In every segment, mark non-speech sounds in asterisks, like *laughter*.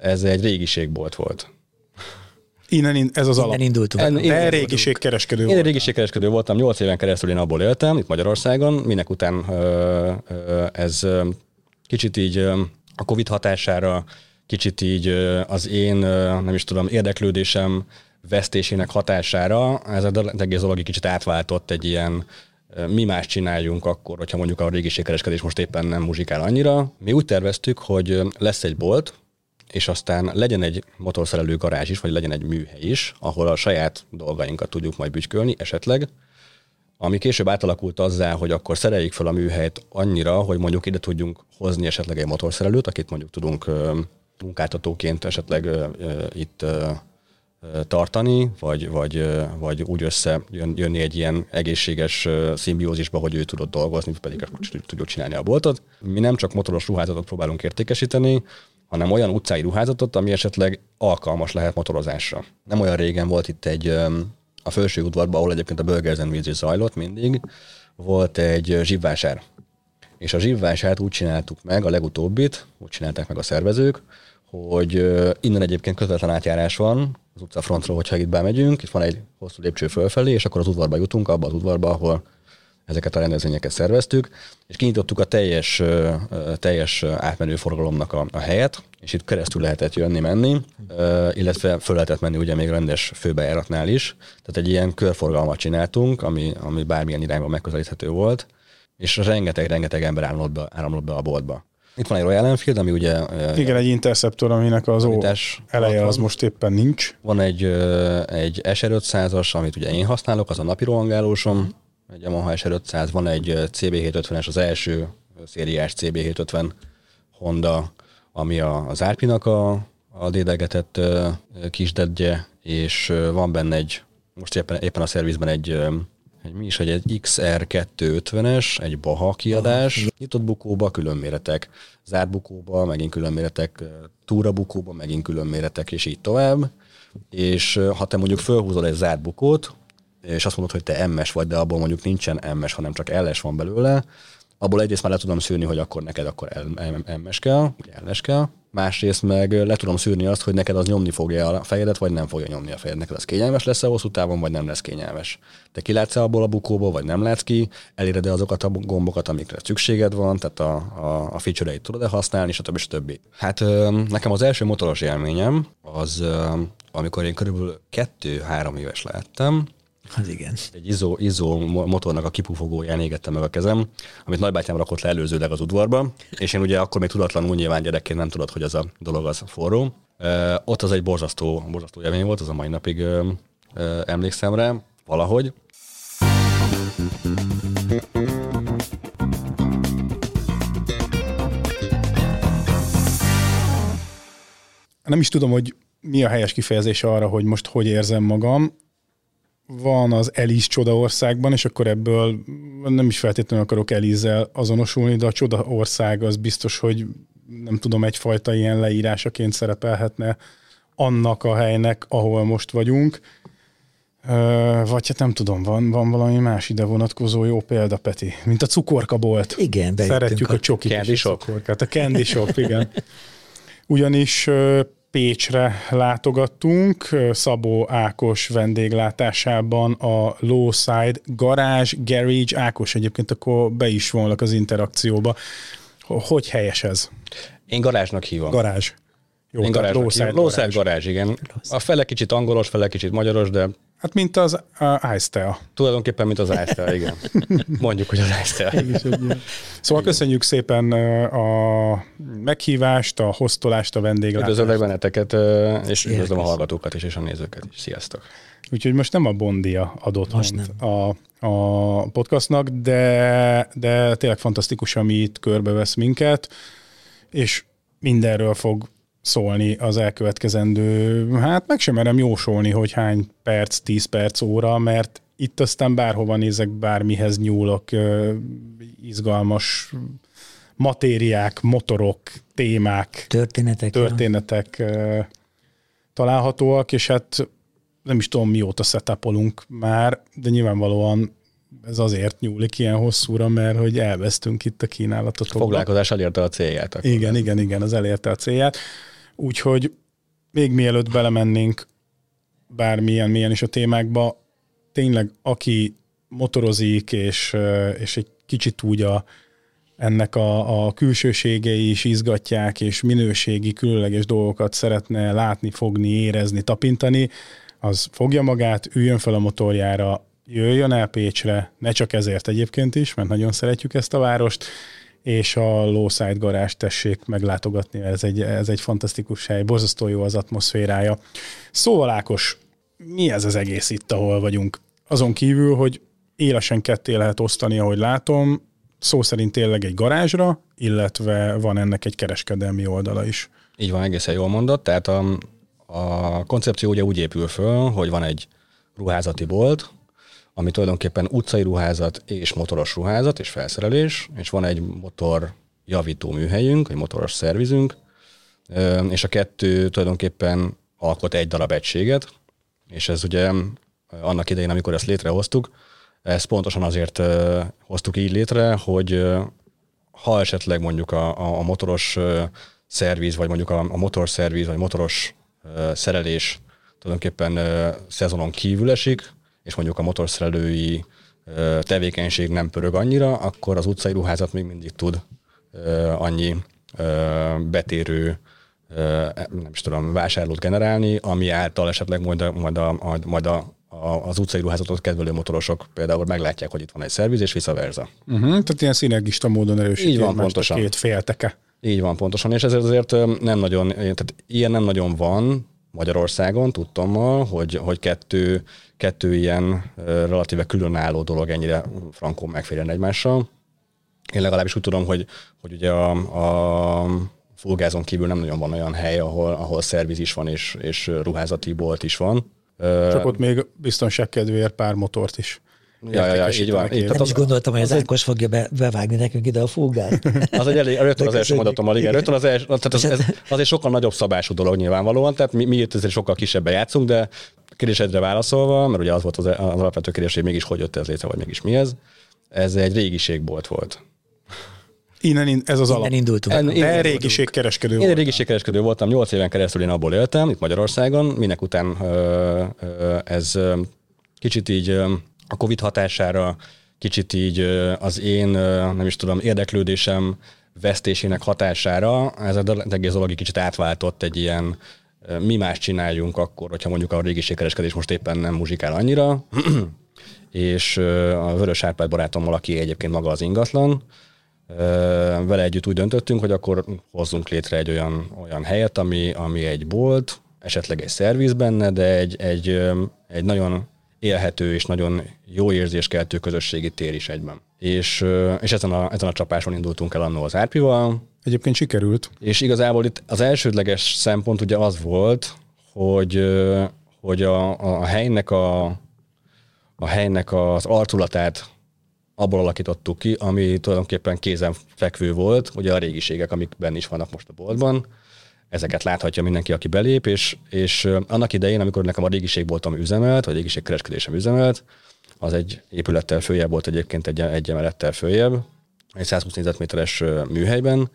Ez egy régiségbolt volt. Innen in, ez az Innen alap. indultunk. En, En- de én- régiségkereskedő Én egy volt. régiségkereskedő voltam, 8 éven keresztül én abból éltem, itt Magyarországon, minek után ö, ö, ez ö, kicsit így ö, a Covid hatására, kicsit így ö, az én, ö, nem is tudom, érdeklődésem vesztésének hatására, ez az egész dolog egy kicsit átváltott egy ilyen mi más csináljunk akkor, hogyha mondjuk a régiségkereskedés most éppen nem muzsikál annyira. Mi úgy terveztük, hogy lesz egy bolt, és aztán legyen egy motorszerelő garázs is, vagy legyen egy műhely is, ahol a saját dolgainkat tudjuk majd bütykölni esetleg, ami később átalakult azzá, hogy akkor szereljük fel a műhelyt annyira, hogy mondjuk ide tudjunk hozni esetleg egy motorszerelőt, akit mondjuk tudunk munkáltatóként esetleg itt tartani, vagy, vagy, vagy úgy össze jön, jönni egy ilyen egészséges szimbiózisba, hogy ő tudott dolgozni, pedig tudjuk csinálni a boltot. Mi nem csak motoros ruházatot próbálunk értékesíteni, hanem olyan utcai ruházatot, ami esetleg alkalmas lehet motorozásra. Nem olyan régen volt itt egy, a felső udvarban, ahol egyébként a Wheels is zajlott mindig, volt egy zsibvásár. És a zsibvásárt úgy csináltuk meg, a legutóbbit, úgy csinálták meg a szervezők, hogy innen egyébként közvetlen átjárás van az utcafrontról, hogyha itt bemegyünk, itt van egy hosszú lépcső fölfelé, és akkor az udvarba jutunk, abba az udvarba, ahol ezeket a rendezvényeket szerveztük, és kinyitottuk a teljes, teljes átmenő forgalomnak a, a helyet, és itt keresztül lehetett jönni, menni, ö, illetve föl lehetett menni ugye még rendes főbejáratnál is. Tehát egy ilyen körforgalmat csináltunk, ami, ami bármilyen irányban megközelíthető volt, és rengeteg-rengeteg ember áramlott be, áramlott be a boltba. Itt van egy Royal Enfield, ami ugye Igen, egy Interceptor, aminek az ó, eleje az most éppen nincs. Van egy, egy SR500-as, amit ugye én használok, az a napi rohangálósom, egy Yamaha SR500, van egy ö, CB750-es, az első szériás CB750 Honda, ami a, az Árpinak a, a dédelgetett kisdedje, és van benne egy, most éppen, éppen a szervizben egy, egy mi is, egy, egy XR250-es, egy Baha kiadás, nyitott bukóba, külön méretek, zárt bukóba, megint külön méretek, túra bukóba, megint külön méretek, és így tovább. És ha te mondjuk fölhúzol egy zárt bukót, és azt mondod, hogy te MS vagy, de abból mondjuk nincsen MS, hanem csak LS van belőle, abból egyrészt már le tudom szűrni, hogy akkor neked akkor MS kell, ugye LS kell, másrészt meg le tudom szűrni azt, hogy neked az nyomni fogja a fejedet, vagy nem fogja nyomni a fejed. Neked az kényelmes lesz a hosszú távon, vagy nem lesz kényelmes. Te kilátsz abból a bukóból, vagy nem látsz ki, eléred azokat a gombokat, amikre szükséged van, tehát a, a, a feature-eit tudod-e használni, stb. stb. Hát nekem az első motoros élményem az, amikor én körülbelül kettő-három éves lehettem, Az igen. egy izó, izó mo- motornak a kipufogóján égette meg a kezem, amit nagybátyám rakott le előzőleg az udvarba, és én ugye akkor még tudatlanul nyilván gyerekként nem tudod, hogy az a dolog az forró. Ö, ott az egy borzasztó, borzasztó élmény volt, az a mai napig ö, ö, emlékszem rá, valahogy. Nem is tudom, hogy mi a helyes kifejezés arra, hogy most hogy érzem magam. Van az Eliz Csodaországban, és akkor ebből nem is feltétlenül akarok Elizzel azonosulni, de a Csodaország az biztos, hogy nem tudom, egyfajta ilyen leírásaként szerepelhetne annak a helynek, ahol most vagyunk. Vagy hát nem tudom, van, van valami más ide vonatkozó jó példa, Peti, mint a cukorkabolt. Igen, bejöttünk Szeretjük a, a csokit Candy shop. A candy shop, igen. *laughs* Ugyanis Pécsre látogattunk, Szabó Ákos vendéglátásában a Lowside Garage Garage Ákos egyébként akkor be is vonlak az interakcióba. Hogy helyes ez? Én garázsnak hívom. Garázs. Jó, Én garázsnak Lowside hívom. Lószád garázs. garázs, igen. A fele kicsit angolos, fele kicsit magyaros, de Hát mint az uh, Ice Tea. tulajdonképpen mint az Ice igen. *laughs* Mondjuk, hogy az Ice Szóval köszönjük szépen a meghívást, a hoztolást, a vendéglátást. Üdvözöllek benneteket, és üdvözlöm a hallgatókat is, és a nézőket is. Sziasztok! Úgyhogy most nem a Bondia adott Most hont a, a podcastnak, de, de tényleg fantasztikus, ami itt körbevesz minket, és mindenről fog szólni az elkövetkezendő, hát meg sem merem jósolni, hogy hány perc, 10 perc, óra, mert itt aztán bárhova nézek, bármihez nyúlok, izgalmas matériák, motorok, témák, Történetek. történetek találhatóak, és hát nem is tudom mióta setupolunk már, de nyilvánvalóan ez azért nyúlik ilyen hosszúra, mert hogy elvesztünk itt a kínálatotokban. Foglalkozás elérte a célját. Akkor. Igen, igen, igen, az elérte a célját. Úgyhogy még mielőtt belemennénk bármilyen, milyen is a témákba, tényleg aki motorozik, és, és egy kicsit úgy a, ennek a, a külsőségei is izgatják, és minőségi, különleges dolgokat szeretne látni, fogni, érezni, tapintani, az fogja magát, üljön fel a motorjára, jöjjön el Pécsre, ne csak ezért egyébként is, mert nagyon szeretjük ezt a várost, és a Lowside garázs tessék meglátogatni, ez egy, ez egy fantasztikus hely, borzasztó jó az atmoszférája. Szóval Ákos, mi ez az egész itt, ahol vagyunk? Azon kívül, hogy élesen ketté lehet osztani, ahogy látom, szó szerint tényleg egy garázsra, illetve van ennek egy kereskedelmi oldala is. Így van, egészen jól mondott. Tehát a, a koncepció ugye úgy épül föl, hogy van egy ruházati bolt, ami tulajdonképpen utcai ruházat és motoros ruházat és felszerelés, és van egy motor javító műhelyünk, egy motoros szervizünk, és a kettő tulajdonképpen alkot egy darab egységet, és ez ugye annak idején, amikor ezt létrehoztuk, ezt pontosan azért hoztuk így létre, hogy ha esetleg mondjuk a, a motoros szerviz, vagy mondjuk a, a motorszerviz, vagy motoros szerelés tulajdonképpen szezonon kívül esik, és mondjuk a motorszerelői tevékenység nem pörög annyira, akkor az utcai ruházat még mindig tud annyi betérő nem is tudom, vásárlót generálni, ami által esetleg majd a, majd a, a, majd a az utcai ruházatot kedvelő motorosok például meglátják, hogy itt van egy szerviz, és vice versa. Uh-huh, tehát ilyen szinergista módon erősíti Így van, pontosan. két félteke. Így van, pontosan, és ezért azért nem nagyon, tehát ilyen nem nagyon van Magyarországon, tudtam, hogy, hogy kettő, kettő ilyen relatíve különálló dolog ennyire frankon megférjen egymással. Én legalábbis úgy tudom, hogy, hogy ugye a, a fullgázon kívül nem nagyon van olyan hely, ahol, ahol szerviz is van, és, és ruházati bolt is van. Csak ott még biztonság kedvéért pár motort is. Ja, ja, ja, így van. Így, nem is gondoltam, hogy az, az Ákos fogja be, bevágni nekünk ide a fúgát. *laughs* Az egy elég, rögtön az első mondatommal, igen, rögtön az első, tehát az, ez, az egy sokkal nagyobb szabású dolog nyilvánvalóan, tehát mi, mi itt azért sokkal kisebben játszunk, de kérdésedre válaszolva, mert ugye az volt az, az alapvető kérdés, hogy mégis hogy jött ez létre, vagy mégis mi ez, ez egy régiségbolt volt. Innen ez az alap. Innen indultunk. En, én régiségkereskedő Én régiségkereskedő voltam, 8 éven keresztül én abból éltem, itt Magyarországon, minek után ez kicsit így a Covid hatására, kicsit így az én, nem is tudom, érdeklődésem vesztésének hatására ez az egész dolog egy kicsit átváltott egy ilyen mi más csináljunk akkor, hogyha mondjuk a régiségkereskedés most éppen nem muzsikál annyira, *clears throat* és a Vörös Árpád barátommal, aki egyébként maga az ingatlan, vele együtt úgy döntöttünk, hogy akkor hozzunk létre egy olyan, olyan helyet, ami, ami egy bolt, esetleg egy szerviz benne, de egy, egy, egy nagyon élhető és nagyon jó érzéskeltő közösségi tér is egyben. És, és ezen, a, ezen a csapáson indultunk el annó az Árpival. Egyébként sikerült. És igazából itt az elsődleges szempont ugye az volt, hogy, hogy a, a helynek a, a helynek az arculatát abból alakítottuk ki, ami tulajdonképpen kézen fekvő volt, ugye a régiségek, amik benne is vannak most a boltban, ezeket láthatja mindenki, aki belép, és, és annak idején, amikor nekem a régiségboltom üzemelt, vagy régiségkereskedésem üzemelt, az egy épülettel följebb volt egyébként egy, egy emelettel följebb, egy 120 négyzetméteres műhelyben.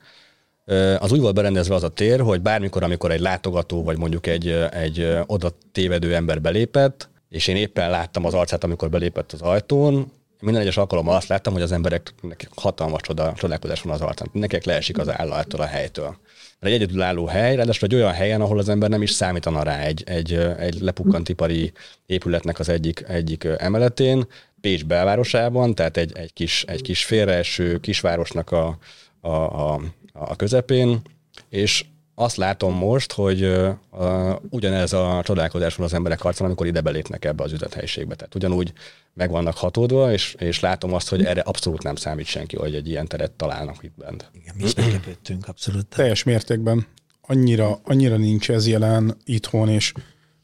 Az úgy volt berendezve az a tér, hogy bármikor, amikor egy látogató, vagy mondjuk egy, egy oda tévedő ember belépett, és én éppen láttam az arcát, amikor belépett az ajtón, minden egyes alkalommal azt láttam, hogy az embereknek hatalmas csoda, csodálkozás van az arcán. Nekik leesik az álla ettől a helytől. Egy egyedülálló hely, ráadásul egy olyan helyen, ahol az ember nem is számítana rá egy, egy, egy lepukkant ipari épületnek az egyik, egyik emeletén, Pécs belvárosában, tehát egy, egy, kis, egy kis félreeső kisvárosnak a, a, a, a közepén, és azt látom most, hogy uh, ugyanez a csodálkozás van az emberek arcán, amikor ide belépnek ebbe az üzlethelyiségbe. Tehát ugyanúgy meg vannak hatódva, és, és látom azt, hogy erre abszolút nem számít senki, hogy egy ilyen teret találnak itt bent. Igen, mi is meglepődtünk, abszolút. Teljes mértékben. Annyira, annyira nincs ez jelen itthon, és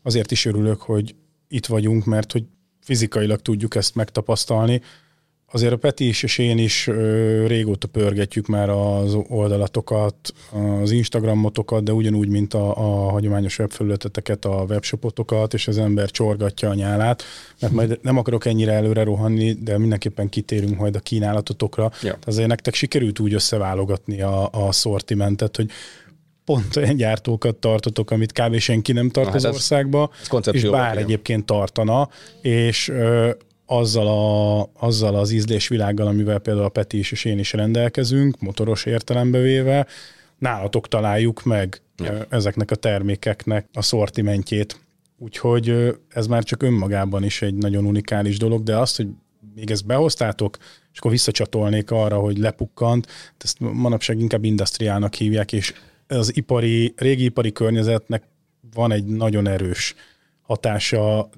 azért is örülök, hogy itt vagyunk, mert hogy fizikailag tudjuk ezt megtapasztalni. Azért a Peti is és én is ö, régóta pörgetjük már az oldalatokat, az Instagramotokat, de ugyanúgy, mint a, a hagyományos webfelületeteket, a webshopotokat, és az ember csorgatja a nyálát, mert majd nem akarok ennyire előre rohanni, de mindenképpen kitérünk majd a kínálatotokra. Ja. Azért nektek sikerült úgy összeválogatni a, a szortimentet, hogy pont olyan gyártókat tartotok, amit kb. senki nem tart Na, az hát ez- országba, ez és bár igen. egyébként tartana, és ö, azzal, a, azzal az ízlésvilággal, amivel például a Peti is és én is rendelkezünk, motoros értelembe véve, nálatok találjuk meg Ja. ezeknek a termékeknek a szortimentjét. Úgyhogy ez már csak önmagában is egy nagyon unikális dolog, de azt, hogy még ezt behoztátok, és akkor visszacsatolnék arra, hogy lepukkant, ezt manapság inkább industriálnak hívják, és az ipari, régi ipari környezetnek van egy nagyon erős hatása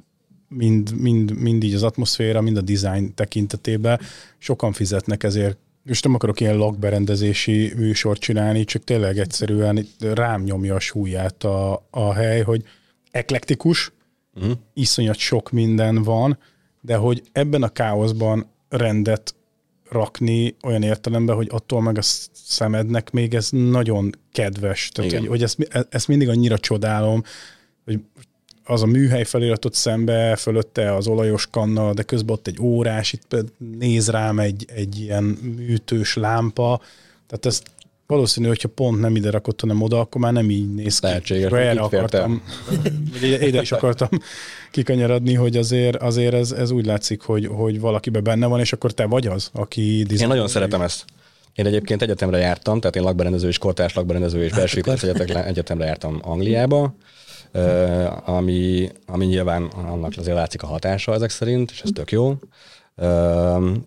mind, mind, mind így az atmoszféra, mind a design tekintetében. Sokan fizetnek ezért most nem akarok ilyen lakberendezési műsort csinálni, csak tényleg egyszerűen rám nyomja a súlyát a, a hely, hogy eklektikus, Uh-huh. iszonyat sok minden van, de hogy ebben a káoszban rendet rakni olyan értelemben, hogy attól meg a szemednek még ez nagyon kedves. Tehát, Igen. hogy, hogy ezt, ezt mindig annyira csodálom, az a műhely feliratot szembe, fölötte az olajos kanna, de közben ott egy órás, itt néz rám egy, egy ilyen műtős lámpa, tehát ezt valószínű, hogyha pont nem ide rakott, hanem oda, akkor már nem így néz ki. Lehetséges, erre el. akartam, ide, is akartam kikanyarodni, hogy azért, azért ez, ez úgy látszik, hogy, hogy valakibe benne van, és akkor te vagy az, aki Én nagyon szeretem ezt. Én egyébként egyetemre jártam, tehát én lakberendező és kortárs lakberendező és belső akkor- építész egyetemre jártam Angliába, ami, ami nyilván annak azért látszik a hatása ezek szerint, és ez tök jó.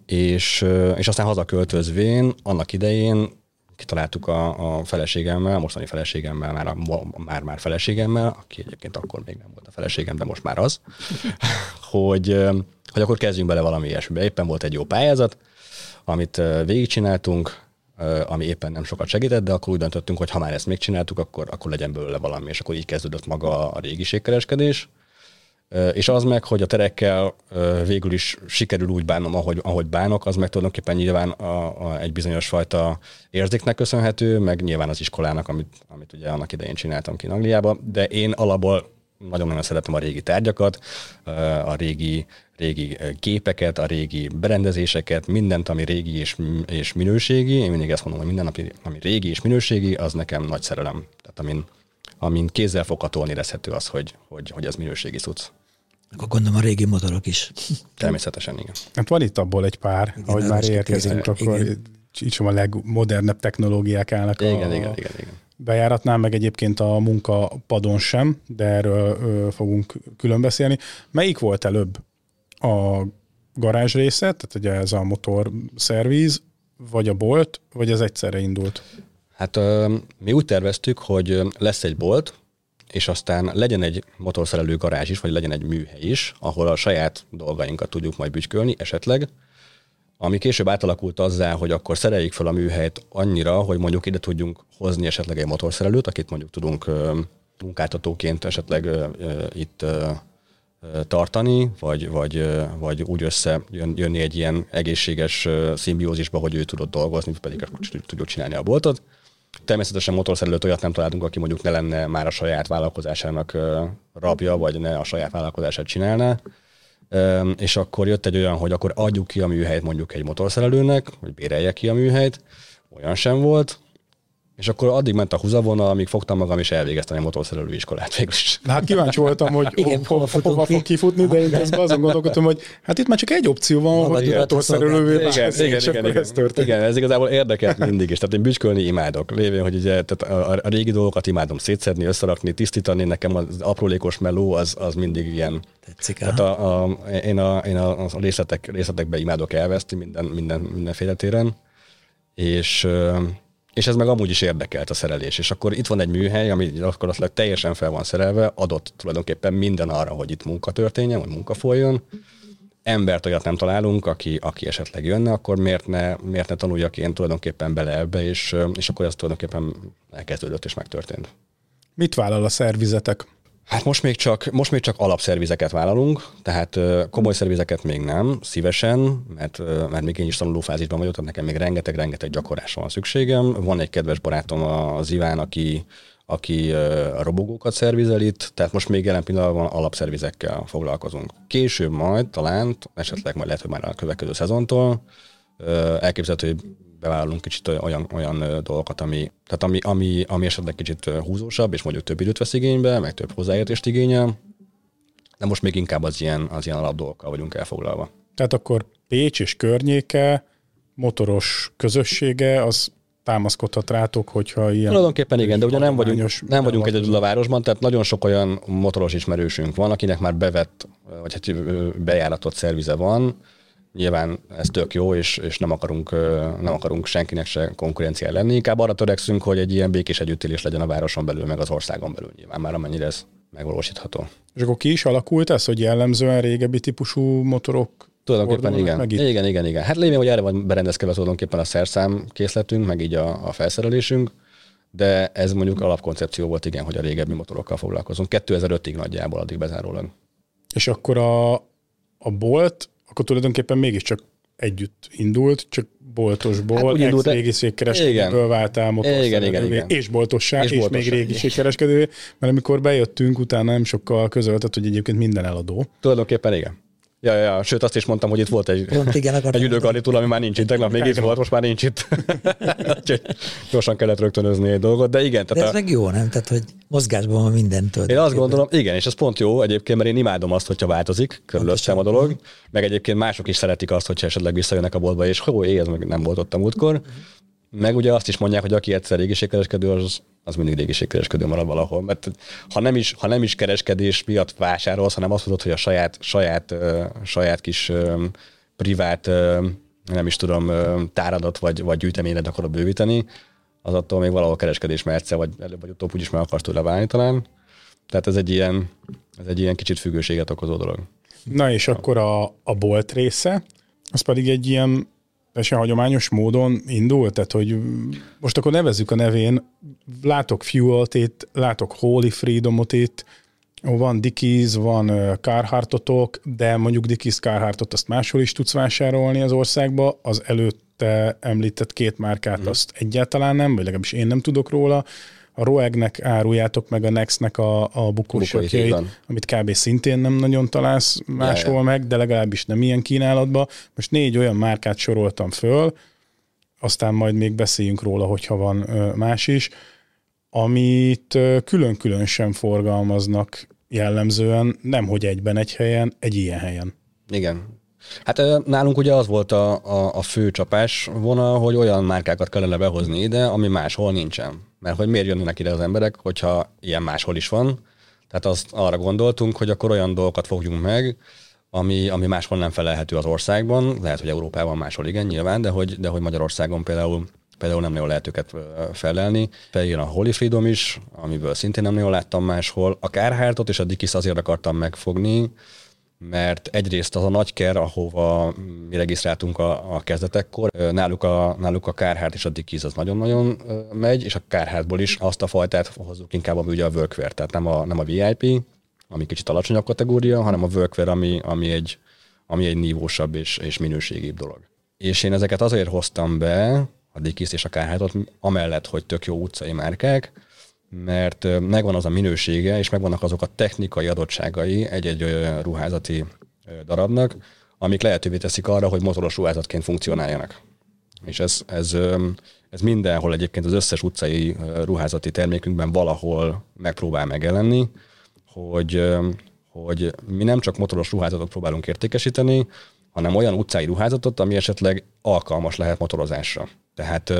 És, és aztán hazaköltözvén, annak idején kitaláltuk a, a feleségemmel, mostani feleségemmel, már, a, már, már feleségemmel, aki egyébként akkor még nem volt a feleségem, de most már az, *laughs* hogy, hogy akkor kezdjünk bele valami ilyesmibe. Éppen volt egy jó pályázat, amit végigcsináltunk, ami éppen nem sokat segített, de akkor úgy döntöttünk, hogy ha már ezt megcsináltuk, akkor, akkor legyen belőle valami, és akkor így kezdődött maga a régiségkereskedés. És az meg, hogy a terekkel végül is sikerül úgy bánnom, ahogy, ahogy bánok, az meg tulajdonképpen nyilván a, a, egy bizonyos fajta érzéknek köszönhető, meg nyilván az iskolának, amit, amit ugye annak idején csináltam ki Angliába, de én alapból nagyon-nagyon szeretem a régi tárgyakat, a régi, régi gépeket, a régi berendezéseket, mindent, ami régi és, és minőségi. Én mindig ezt mondom, hogy minden, ami, ami régi és minőségi, az nekem nagy szerelem. Tehát amin, amin kézzel foghatóan érezhető az, hogy, hogy, hogy ez minőségi cucc. Akkor gondolom a régi motorok is. *laughs* Természetesen igen. Hát van itt abból egy pár, igen, ahogy már érkezünk, akkor Igen. így sem a legmodernebb technológiák állnak Igen, a, igen, igen, igen. bejáratnál, meg egyébként a munkapadon sem, de erről ö, fogunk külön beszélni. Melyik volt előbb? A garázs része, tehát ugye ez a motor szervíz, vagy a bolt, vagy ez egyszerre indult? Hát mi úgy terveztük, hogy lesz egy bolt, és aztán legyen egy motorszerelő garázs is, vagy legyen egy műhely is, ahol a saját dolgainkat tudjuk majd bütykölni esetleg, ami később átalakult azzá, hogy akkor szereljük fel a műhelyt annyira, hogy mondjuk ide tudjunk hozni esetleg egy motorszerelőt, akit mondjuk tudunk munkáltatóként esetleg itt tartani, vagy, vagy, vagy úgy össze jön, jönni egy ilyen egészséges szimbiózisba, hogy ő tudott dolgozni, pedig tudjuk csinálni a boltot. Természetesen motorszerelőt olyat nem találtunk, aki mondjuk ne lenne már a saját vállalkozásának rabja, vagy ne a saját vállalkozását csinálná. És akkor jött egy olyan, hogy akkor adjuk ki a műhelyt mondjuk egy motorszerelőnek, hogy bérelje ki a műhelyt, olyan sem volt, és akkor addig ment a húzavona, amíg fogtam magam, és elvégeztem a motorszerelő iskolát végül is. Na, hát kíváncsi voltam, hogy Igen, *laughs* Igen, hova hova, ki? fog kifutni, de én közben azon gondolkodtam, hogy hát itt már csak egy opció van, Magad hogy urat motorszerelővé szolgálni. válsz, és akkor ez történt. igen, ez igazából érdekelt mindig is. Tehát én bütykölni imádok. Lévén, hogy ugye, tehát a, a, régi dolgokat imádom szétszedni, összerakni, tisztítani. Nekem az aprólékos meló az, az mindig ilyen. Tetszik. Tehát a, a, én, a, én a, a részletek, részletekbe imádok elveszni minden, minden, mindenféle téren. És, és ez meg amúgy is érdekelt a szerelés. És akkor itt van egy műhely, ami gyakorlatilag teljesen fel van szerelve, adott tulajdonképpen minden arra, hogy itt munka történjen, vagy munka folyjon. Embert olyat nem találunk, aki, aki esetleg jönne, akkor miért ne, miért ne tanuljak én tulajdonképpen bele ebbe, és, és akkor ez tulajdonképpen elkezdődött és megtörtént. Mit vállal a szervizetek? Hát most még csak, most még csak alapszervizeket vállalunk, tehát komoly szervizeket még nem, szívesen, mert, mert még én is tanulófázisban vagyok, tehát nekem még rengeteg-rengeteg gyakorlásra van szükségem. Van egy kedves barátom, az Iván, aki, aki robogókat szervizel itt, tehát most még jelen pillanatban alapszervizekkel foglalkozunk. Később majd talán, esetleg majd lehet, hogy már a következő szezontól, elképzelhető, hogy bevállalunk kicsit olyan, olyan dolgokat, ami, tehát ami, ami, ami esetleg kicsit húzósabb, és mondjuk több időt vesz igénybe, meg több hozzáértést igényel, de most még inkább az ilyen, az ilyen alapdolgokkal vagyunk elfoglalva. Tehát akkor Pécs és környéke, motoros közössége, az támaszkodhat rátok, hogyha ilyen... Tulajdonképpen igen, de ugye nem vagyunk, nem vagyunk egyedül a városban, tehát nagyon sok olyan motoros ismerősünk van, akinek már bevett, vagy hát bejáratott szervize van, Nyilván ez tök jó, és, és nem, akarunk, nem akarunk senkinek se konkurencia lenni. Inkább arra törekszünk, hogy egy ilyen békés együttélés legyen a városon belül, meg az országon belül nyilván már amennyire ez megvalósítható. És akkor ki is alakult ez, hogy jellemzően régebbi típusú motorok Tulajdonképpen igen. Meg itt? Igen, igen, igen. Hát lévén, hogy erre van berendezkedve tulajdonképpen a szerszám készletünk, meg így a, a felszerelésünk, de ez mondjuk alapkoncepció volt, igen, hogy a régebbi motorokkal foglalkozunk. 2005-ig nagyjából addig bezárólag. És akkor a, a bolt, akkor tulajdonképpen mégiscsak együtt indult, csak boltosból, hát indult, régiségkereskedőből váltál igen, igen, igen, igen. és boltossá, és, és még régiségkereskedő, mert amikor bejöttünk, utána nem sokkal közöltött, hogy egyébként minden eladó. Tulajdonképpen igen. Ja, ja, sőt azt is mondtam, hogy itt volt egy, Pont igen, egy üdőgarnitúr, ami már nincs itt, tegnap még itt volt, most már nincs itt. *laughs* gyorsan kellett rögtönözni egy dolgot, de igen. Tehát de ez a... meg jó, nem? Tehát, hogy mozgásban van minden Én azt gondolom, igen, és ez pont jó egyébként, mert én imádom azt, hogyha változik körülöttem a dolog, meg egyébként mások is szeretik azt, hogyha esetleg visszajönnek a boltba, és hó, ez meg nem volt ott a múltkor. Meg ugye azt is mondják, hogy aki egyszer régiségkereskedő, az, az mindig régiségkereskedő marad valahol. Mert ha nem, is, ha nem is kereskedés miatt vásárolsz, hanem azt mondod, hogy a saját, saját, saját kis privát, nem is tudom, táradat vagy, vagy gyűjteményed akarod bővíteni, az attól még valahol kereskedés merce, vagy előbb vagy utóbb úgyis meg akarsz tőle válni talán. Tehát ez egy ilyen, ez egy ilyen kicsit függőséget okozó dolog. Na és akkor a, a bolt része, az pedig egy ilyen teljesen hagyományos módon indult, tehát hogy most akkor nevezzük a nevén, látok Fuel-t itt, látok Holy Freedom-ot itt, van Dickies, van Carhartotok, de mondjuk Dickies Carhartot azt máshol is tudsz vásárolni az országba, az előtte említett két márkát mm. azt egyáltalán nem, vagy legalábbis én nem tudok róla a Roegnek áruljátok meg a Nexnek a, a bukósokjait, amit kb. szintén nem nagyon találsz máshol ja, ja. meg, de legalábbis nem ilyen kínálatban. Most négy olyan márkát soroltam föl, aztán majd még beszéljünk róla, hogyha van más is, amit külön-külön sem forgalmaznak jellemzően, nem hogy egyben egy helyen, egy ilyen helyen. Igen. Hát nálunk ugye az volt a, a, a fő csapás vonal, hogy olyan márkákat kellene behozni ide, ami máshol nincsen. Mert hogy miért jönnek ide az emberek, hogyha ilyen máshol is van. Tehát azt arra gondoltunk, hogy akkor olyan dolgokat fogjunk meg, ami, ami máshol nem felelhető az országban, lehet, hogy Európában máshol igen, nyilván, de hogy, de hogy Magyarországon például például nem nagyon lehet őket felelni. Feljön a Holy Freedom is, amiből szintén nem nagyon láttam máshol. A Carhartot és a Dickies azért akartam megfogni, mert egyrészt az a nagy ker, ahova mi regisztráltunk a, a kezdetekkor, náluk a, náluk a Kárhárt és a Dickies az nagyon-nagyon megy, és a Kárhártból is azt a fajtát hozzuk inkább, ami ugye a workwear, tehát nem a, nem a VIP, ami kicsit alacsonyabb kategória, hanem a workwear, ami, ami egy, ami egy nívósabb és, és minőségibb dolog. És én ezeket azért hoztam be, a Dickies és a Kárhátot, amellett, hogy tök jó utcai márkák, mert megvan az a minősége, és megvannak azok a technikai adottságai egy-egy ruházati darabnak, amik lehetővé teszik arra, hogy motoros ruházatként funkcionáljanak. És ez, ez, ez mindenhol egyébként az összes utcai ruházati termékünkben valahol megpróbál megjelenni, hogy, hogy mi nem csak motoros ruházatot próbálunk értékesíteni, hanem olyan utcai ruházatot, ami esetleg alkalmas lehet motorozásra. Tehát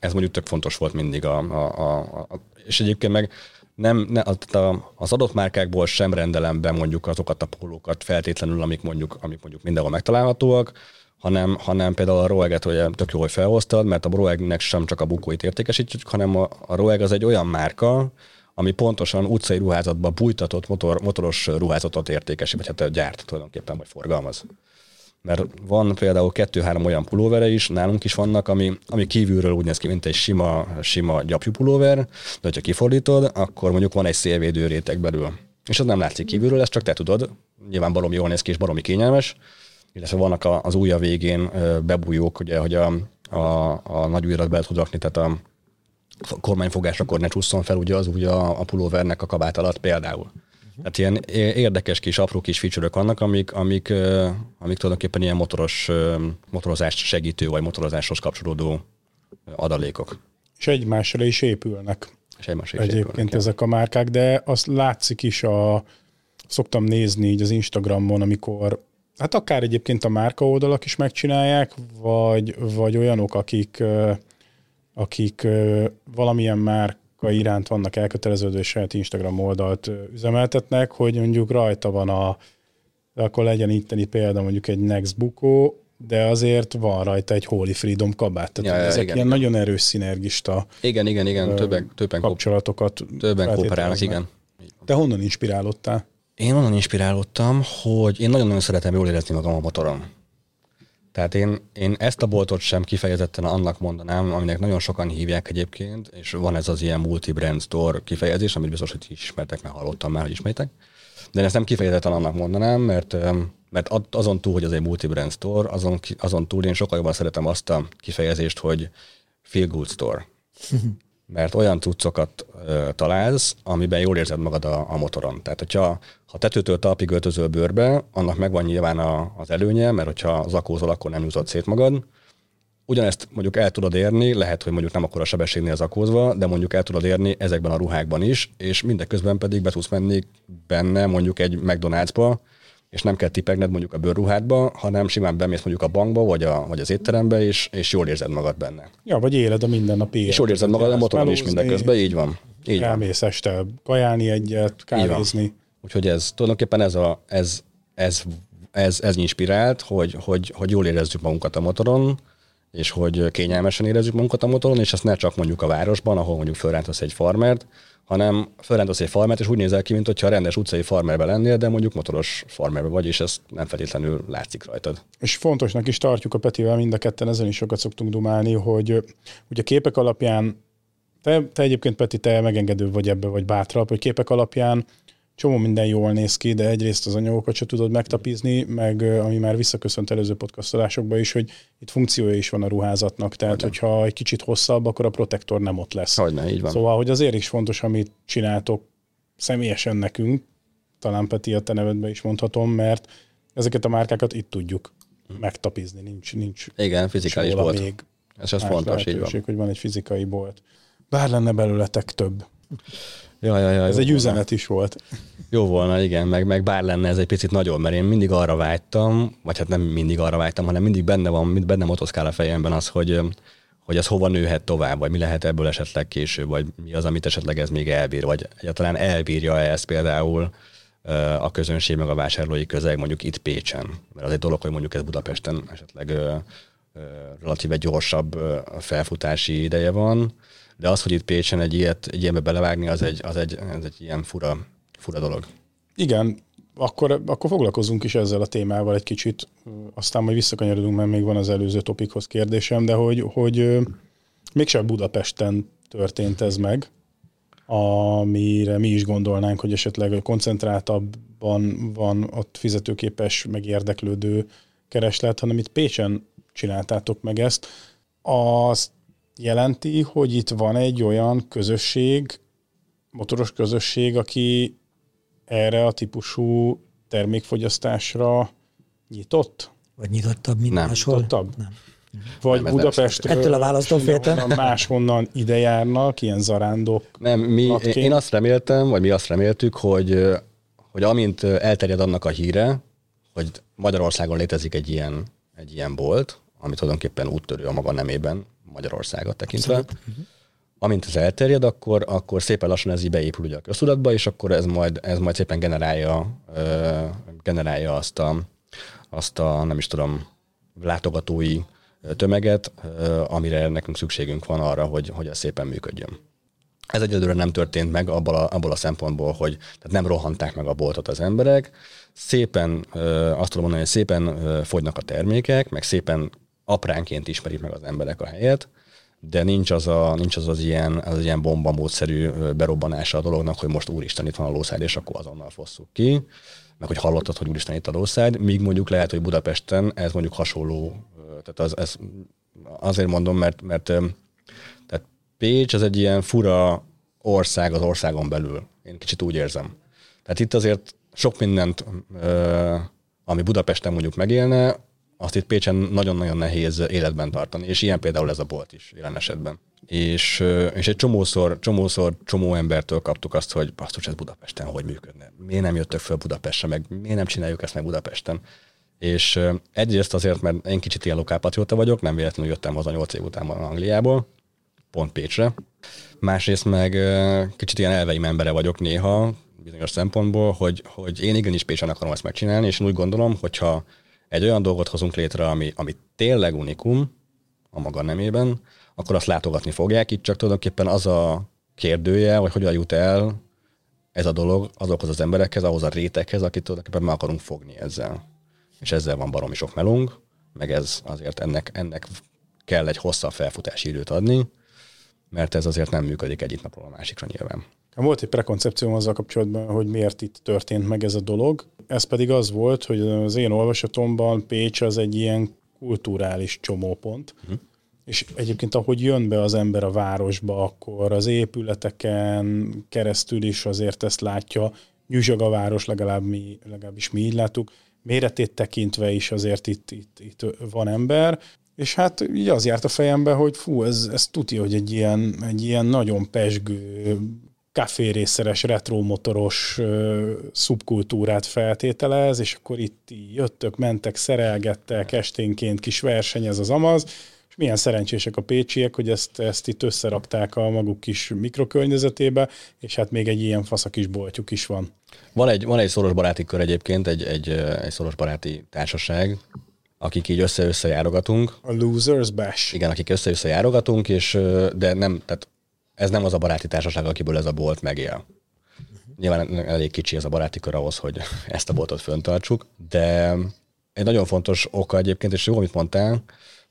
ez mondjuk tök fontos volt mindig a, a, a, a és egyébként meg nem, ne, az adott márkákból sem rendelem be mondjuk azokat a pólókat feltétlenül, amik mondjuk, amik mondjuk mindenhol megtalálhatóak, hanem, hanem például a Roeget hogy tök jó, hogy felhoztad, mert a Roegnek sem csak a bukóit értékesítjük, hanem a, a Roeg az egy olyan márka, ami pontosan utcai ruházatban bújtatott motor, motoros ruházatot értékesít, vagy hát gyárt tulajdonképpen, vagy forgalmaz mert van például kettő-három olyan pulóvere is, nálunk is vannak, ami, ami kívülről úgy néz ki, mint egy sima, sima gyapjú pulóver, de ha kifordítod, akkor mondjuk van egy szélvédő réteg belül. És az nem látszik kívülről, ezt csak te tudod. Nyilván baromi jól néz ki, és baromi kényelmes. Illetve vannak az ujja végén bebújók, ugye, hogy a, a, a nagy ujjadat be tud rakni, tehát a kormányfogás akkor ne csúszson fel ugye az ugye a, a pulóvernek a kabát alatt például. Tehát ilyen érdekes kis, apró kis feature vannak, amik, amik, amik tulajdonképpen ilyen motoros, motorozást segítő, vagy motorozáshoz kapcsolódó adalékok. És egymásra is épülnek. És egymásra is egyébként épülnek, ezek a márkák, de azt látszik is a, szoktam nézni így az Instagramon, amikor hát akár egyébként a márka oldalak is megcsinálják, vagy, vagy olyanok, akik, akik valamilyen márka iránt vannak elköteleződő, és saját Instagram oldalt üzemeltetnek, hogy mondjuk rajta van a, akkor legyen itteni példa mondjuk egy Next Bukó, de azért van rajta egy Holy Freedom kabát. Tehát Ja, ezek igen, ilyen igen. nagyon erős szinergista Igen, igen, igen, többen, többen, kapcsolatokat többen kooperálnak, igen. Te honnan inspirálódtál? Én onnan inspirálódtam, hogy én nagyon-nagyon szeretem jól érezni magam a motoron. Tehát én, én ezt a boltot sem kifejezetten annak mondanám, aminek nagyon sokan hívják egyébként, és van ez az ilyen multi-brand store kifejezés, amit biztos, hogy ismertek, mert hallottam már, hogy ismertek. De én ezt nem kifejezetten annak mondanám, mert, mert azon túl, hogy ez egy multi-brand store, azon, azon túl én sokkal jobban szeretem azt a kifejezést, hogy feel good store. *laughs* Mert olyan cuccokat ö, találsz, amiben jól érzed magad a, a motoron. Tehát, hogyha ha tetőtől talpig öltözöl bőrbe, annak megvan nyilván a, az előnye, mert hogyha zakózol, akkor nem nyújtott szét magad. Ugyanezt mondjuk el tudod érni, lehet, hogy mondjuk nem akkor a sebességnél zakózva, de mondjuk el tudod érni ezekben a ruhákban is, és mindeközben pedig be tudsz menni benne mondjuk egy McDonald'sba, és nem kell tipegned mondjuk a bőrruhádba, hanem simán bemész mondjuk a bankba, vagy, a, vagy az étterembe, és, és jól érzed magad benne. Ja, vagy éled a mindennapi És életet. jól érzed magad a motoron is mindeközben, így van. Így. Elmész este kajálni egyet, kávézni. Úgyhogy ez tulajdonképpen ez, a, ez, ez, ez, ez inspirált, hogy, hogy, hogy jól érezzük magunkat a motoron, és hogy kényelmesen érezzük magunkat a motoron, és ezt ne csak mondjuk a városban, ahol mondjuk fölrántasz egy farmert, hanem fölrántasz egy farmert, és úgy nézel ki, mint hogyha rendes utcai farmerbe lennél, de mondjuk motoros farmerbe vagy, és ez nem feltétlenül látszik rajtad. És fontosnak is tartjuk a Petivel, mind a ketten ezen is sokat szoktunk dumálni, hogy ugye képek alapján, te, te egyébként Peti, te megengedő vagy ebbe, vagy bátrabb, hogy képek alapján csomó minden jól néz ki, de egyrészt az anyagokat se tudod megtapizni, meg ami már visszaköszönt előző podcastolásokban is, hogy itt funkciója is van a ruházatnak, tehát hogyha egy kicsit hosszabb, akkor a protektor nem ott lesz. Hogyne, így van. Szóval, hogy azért is fontos, amit csináltok személyesen nekünk, talán Peti a te nevedbe is mondhatom, mert ezeket a márkákat itt tudjuk megtapizni, nincs, nincs Igen, fizikális volt. még Ez, ez fontos, így van. hogy van egy fizikai bolt. Bár lenne belőletek több. Ja, ja, ja, Ez egy volna. üzenet is volt. Jó volna, igen, meg, meg bár lenne ez egy picit nagyon, mert én mindig arra vágytam, vagy hát nem mindig arra vágytam, hanem mindig benne van, mind benne motoszkál a fejemben az, hogy, hogy ez hova nőhet tovább, vagy mi lehet ebből esetleg később, vagy mi az, amit esetleg ez még elbír, vagy egyáltalán elbírja ezt például a közönség, meg a vásárlói közeg mondjuk itt Pécsen. Mert az egy dolog, hogy mondjuk ez Budapesten esetleg relatíve gyorsabb felfutási ideje van, de az, hogy itt Pécsen egy ilyet, egy ilyenbe belevágni, az egy, az egy, az egy ilyen fura, fura dolog. Igen, akkor, akkor foglalkozunk is ezzel a témával egy kicsit, aztán majd visszakanyarodunk, mert még van az előző topikhoz kérdésem, de hogy, hogy mégsem Budapesten történt ez meg, amire mi is gondolnánk, hogy esetleg koncentráltabban van ott fizetőképes, meg érdeklődő kereslet, hanem itt Pécsen csináltátok meg ezt. Azt jelenti, hogy itt van egy olyan közösség, motoros közösség, aki erre a típusú termékfogyasztásra nyitott? Vagy nyitottabb, mint Nem. máshol? Nyitottabb? Nem. Vagy Nem, Budapestről Ettől a választól féltem. mindenhonnan máshonnan ide járnak, ilyen zarándok. Nem, mi, Latként. én azt reméltem, vagy mi azt reméltük, hogy, hogy amint elterjed annak a híre, hogy Magyarországon létezik egy ilyen, egy ilyen bolt, ami tulajdonképpen úttörő a maga nemében Magyarországot tekintve, Abszolút. amint ez elterjed, akkor, akkor szépen lassan ez így beépül ugye a köztudatba, és akkor ez majd, ez majd szépen generálja, ö, generálja azt a, azt a, nem is tudom, látogatói tömeget, ö, amire nekünk szükségünk van arra, hogy, hogy ez szépen működjön. Ez egyelőre nem történt meg abból a, abból a szempontból, hogy tehát nem rohanták meg a boltot az emberek. Szépen, azt tudom mondani, hogy szépen fogynak a termékek, meg szépen apránként ismerik meg az emberek a helyet, de nincs az a, nincs az, az, ilyen, az ilyen bomba módszerű ö, berobbanása a dolognak, hogy most úristen itt van a lószád, és akkor azonnal fosszuk ki, meg hogy hallottad, hogy úristen itt a lószád, míg mondjuk lehet, hogy Budapesten ez mondjuk hasonló, tehát az, ez azért mondom, mert, mert tehát Pécs az egy ilyen fura ország az országon belül. Én kicsit úgy érzem. Tehát itt azért sok mindent, ami Budapesten mondjuk megélne, azt itt Pécsen nagyon-nagyon nehéz életben tartani, és ilyen például ez a bolt is jelen esetben. És, és egy csomószor, csomószor, csomó embertől kaptuk azt, hogy basszus, ez Budapesten hogy működne? Miért nem jöttök föl Budapestre, meg miért nem csináljuk ezt meg Budapesten? És egyrészt azért, mert én kicsit ilyen lokálpatrióta vagyok, nem véletlenül jöttem haza 8 év után Angliából, pont Pécsre. Másrészt meg kicsit ilyen elveim embere vagyok néha, bizonyos szempontból, hogy, hogy én igenis Pécsen akarom ezt megcsinálni, és én úgy gondolom, hogyha egy olyan dolgot hozunk létre, ami, ami tényleg unikum a maga nemében, akkor azt látogatni fogják. Itt csak tulajdonképpen az a kérdője, hogy hogyan jut el ez a dolog azokhoz az emberekhez, ahhoz a réteghez, akit tulajdonképpen meg akarunk fogni ezzel. És ezzel van baromi sok melunk, meg ez azért ennek, ennek kell egy hosszabb felfutási időt adni, mert ez azért nem működik egyik napról a másikra nyilván. Volt egy prekoncepcióm azzal kapcsolatban, hogy miért itt történt meg ez a dolog. Ez pedig az volt, hogy az én olvasatomban Pécs az egy ilyen kulturális csomópont, uh-huh. és egyébként ahogy jön be az ember a városba, akkor az épületeken keresztül is azért ezt látja, nyüzsög a város, legalább mi, legalábbis mi így láttuk, méretét tekintve is azért itt, itt, itt van ember, és hát így az járt a fejembe, hogy fú, ez, ez tudja, hogy egy ilyen, egy ilyen nagyon pesgő, kaférészeres, retromotoros uh, szubkultúrát feltételez, és akkor itt jöttök, mentek, szerelgettek, esténként kis verseny ez az amaz, és milyen szerencsések a pécsiek, hogy ezt, ezt itt összerakták a maguk kis mikrokörnyezetébe, és hát még egy ilyen fasz a kis boltjuk is van. Van egy, van egy szoros baráti kör egyébként, egy, egy, egy szoros baráti társaság, akik így össze-össze járogatunk. A Losers Bash. Igen, akik össze-össze járogatunk, és, de nem, tehát ez nem az a baráti társaság, akiből ez a bolt megél. Nyilván elég kicsi ez a baráti kör ahhoz, hogy *laughs* ezt a boltot föntartsuk, de egy nagyon fontos oka egyébként, és jó, amit mondtál,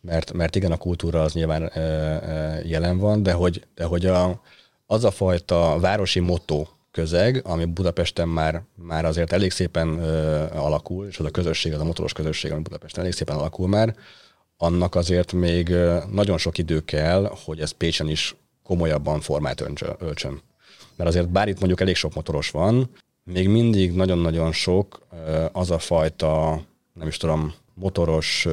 mert, mert igen, a kultúra az nyilván e, e, jelen van, de hogy, de hogy a, az a fajta városi motto, közeg, ami Budapesten már, már azért elég szépen ö, alakul, és az a közösség, az a motoros közösség, ami Budapesten elég szépen alakul már, annak azért még nagyon sok idő kell, hogy ez Pécsen is komolyabban formát öltsön. Mert azért bár itt mondjuk elég sok motoros van, még mindig nagyon-nagyon sok az a fajta, nem is tudom, motoros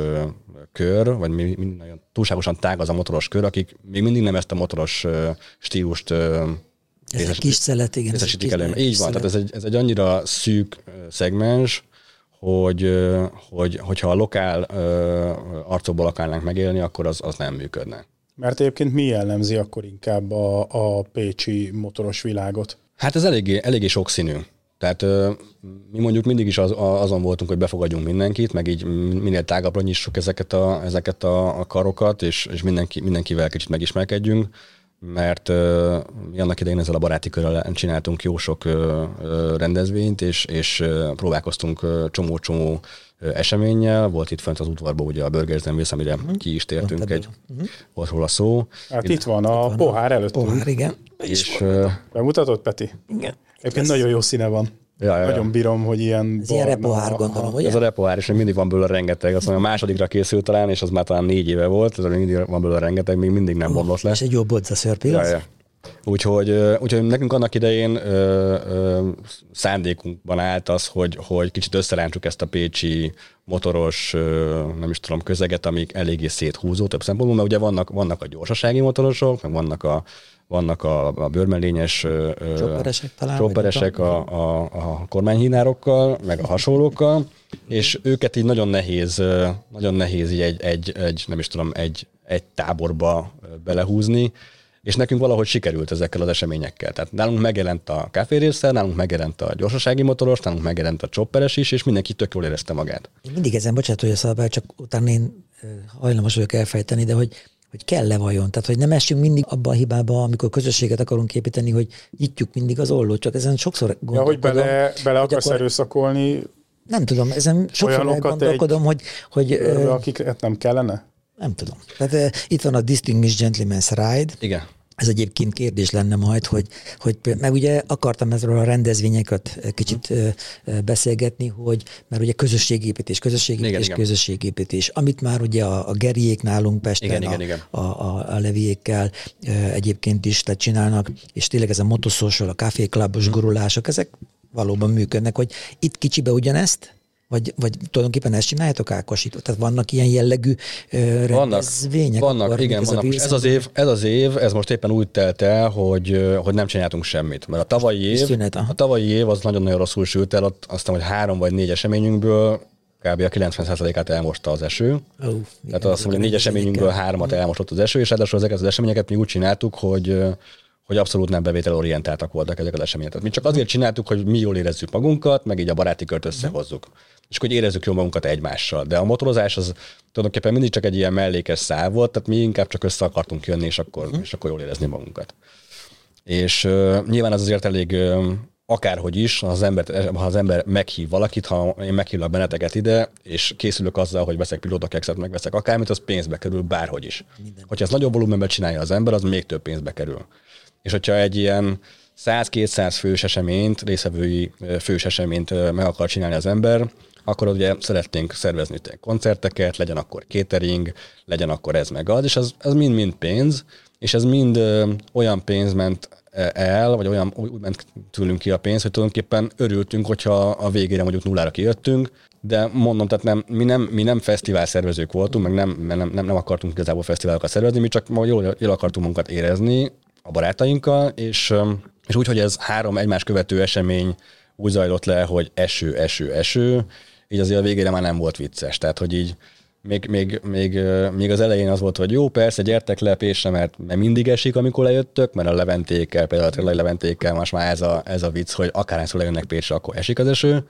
kör, vagy mi, mi, nagyon túlságosan tág az a motoros kör, akik még mindig nem ezt a motoros stílust ez részes, egy kis szelet, igen. Részesítik elő. Így van, tehát ez egy, ez egy annyira szűk szegmens, hogy, hogy hogyha a lokál arcokból akarnánk megélni, akkor az, az nem működne. Mert egyébként mi jellemzi akkor inkább a, a pécsi motoros világot? Hát ez eléggé, eléggé sokszínű. Tehát mi mondjuk mindig is az, azon voltunk, hogy befogadjunk mindenkit, meg így minél tágabbra nyissuk ezeket a, ezeket a, a karokat, és, és mindenki, mindenkivel kicsit megismerkedjünk mert uh, mi annak idején ezzel a baráti körrel csináltunk jó sok uh, rendezvényt, és, és uh, próbálkoztunk uh, csomó-csomó uh, eseménnyel. Volt itt fent az udvarban ugye a Burgers Zenvész, amire uh-huh. ki is tértünk, egy, uh-huh. volt róla szó. Hát itt, itt van a itt pohár előtt. Pohár, igen. És, uh, Bemutatod, Peti? Igen. Egyébként nagyon jó színe van. Ja, ja, Nagyon bírom, hogy ilyen... Ez ilyen repohár, gondolom, ugye? Ez a repohár, és még mindig van belőle rengeteg. Azt mondom, a másodikra készült talán, és az már talán négy éve volt, ez még mindig van belőle rengeteg, még mindig nem bomlott le. És egy jó bodza szörpi, ja, ja. Úgyhogy, úgyhogy nekünk annak idején ö, ö, szándékunkban állt az, hogy, hogy kicsit összerántsuk ezt a pécsi motoros, ö, nem is tudom, közeget, amik eléggé széthúzó több szempontból, mert ugye vannak, vannak a gyorsasági motorosok, meg vannak a, vannak a, a bőrmelényes csopperesek, talán, csopperesek a, a, a kormányhínárokkal, meg a hasonlókkal, és őket így nagyon nehéz, nagyon nehéz így egy, egy, egy nem is tudom, egy, egy táborba belehúzni, és nekünk valahogy sikerült ezekkel az eseményekkel. Tehát nálunk megjelent a kávérészsel, nálunk megjelent a gyorsasági motoros, nálunk megjelent a csopperes is, és mindenki tök jól érezte magát. Én mindig ezen, bocsánat, hogy a szabály, csak utána én hajlamos vagyok elfejteni, de hogy hogy kell-e vajon? Tehát, hogy nem esünk mindig abba a hibába, amikor közösséget akarunk építeni, hogy nyitjuk mindig az ollót, csak ezen sokszor gondolkodom. Ja, hogy bele, bele akarsz akkor... erőszakolni nem tudom, ezen sokszor gondolkodom, hogy... hogy akiket nem kellene? Nem tudom. Tehát uh, itt van a Distinguished Gentleman's Ride. Igen. Ez egyébként kérdés lenne majd, hogy, hogy meg ugye akartam ezről a rendezvényeket kicsit uh, beszélgetni, hogy mert ugye közösségépítés, közösségépítés, igen, közösségépítés, amit már ugye a, a Geriék nálunk Pesten, igen, a, igen, igen. A, a, a Leviékkel egyébként is tehát csinálnak, és tényleg ez a motosocial, a kávéklabos mm. gurulások, ezek valóban működnek, hogy itt kicsibe ugyanezt, vagy, vagy tulajdonképpen ezt csináljátok Ákos? Tehát vannak ilyen jellegű ö, rendezvények? Vannak, akkor, igen, ez vannak. Ez az, év, ez az év, ez most éppen úgy telt el, hogy, hogy nem csináltunk semmit. Mert a tavalyi év, Szünet, a tavalyi év az nagyon-nagyon rosszul sült el, aztán, hogy három vagy négy eseményünkből kb. a 90%-át elmosta az eső. Oh, Tehát igen, azt mondom, hogy négy eseményünkből háromat elmosott az eső, és ráadásul ezeket az eseményeket mi úgy csináltuk, hogy hogy abszolút nem bevételorientáltak voltak ezek az események. Tehát mi csak azért csináltuk, hogy mi jól érezzük magunkat, meg így a baráti kört összehozzuk. És hogy érezzük jól magunkat egymással. De a motorozás az tulajdonképpen mindig csak egy ilyen mellékes szál volt, tehát mi inkább csak össze akartunk jönni, és akkor, uh-huh. és akkor jól érezni magunkat. És uh, nyilván az azért elég uh, akárhogy is, ha az, ember, ha az ember meghív valakit, ha én meghívlak benneteket ide, és készülök azzal, hogy veszek pilótakekszet, meg veszek akármit, az pénzbe kerül bárhogy is. Minden. Hogyha ez nagyobb volumenben csinálja az ember, az még több pénzbe kerül. És hogyha egy ilyen 100-200 fős eseményt, részevői fős eseményt meg akar csinálni az ember, akkor ugye szeretnénk szervezni koncerteket, legyen akkor catering, legyen akkor ez meg az, és ez, mind-mind pénz, és ez mind ö, olyan pénz ment el, vagy olyan úgy ment tőlünk ki a pénz, hogy tulajdonképpen örültünk, hogyha a végére mondjuk nullára kijöttünk, de mondom, tehát nem, mi, nem, mi nem fesztivál szervezők voltunk, meg nem, nem, nem, nem akartunk igazából fesztiválokat szervezni, mi csak jól, jól akartunk munkat érezni a barátainkkal, és, és úgy, hogy ez három egymás követő esemény úgy zajlott le, hogy eső, eső, eső, így azért a végére már nem volt vicces. Tehát, hogy így még, még, még, még az elején az volt, hogy jó, persze, gyertek le Pésre, mert, mert mindig esik, amikor lejöttök, mert a leventékkel, például a tényleg leventékkel most már ez a, ez a vicc, hogy akárhányszor lejönnek Pécsre, akkor esik az eső.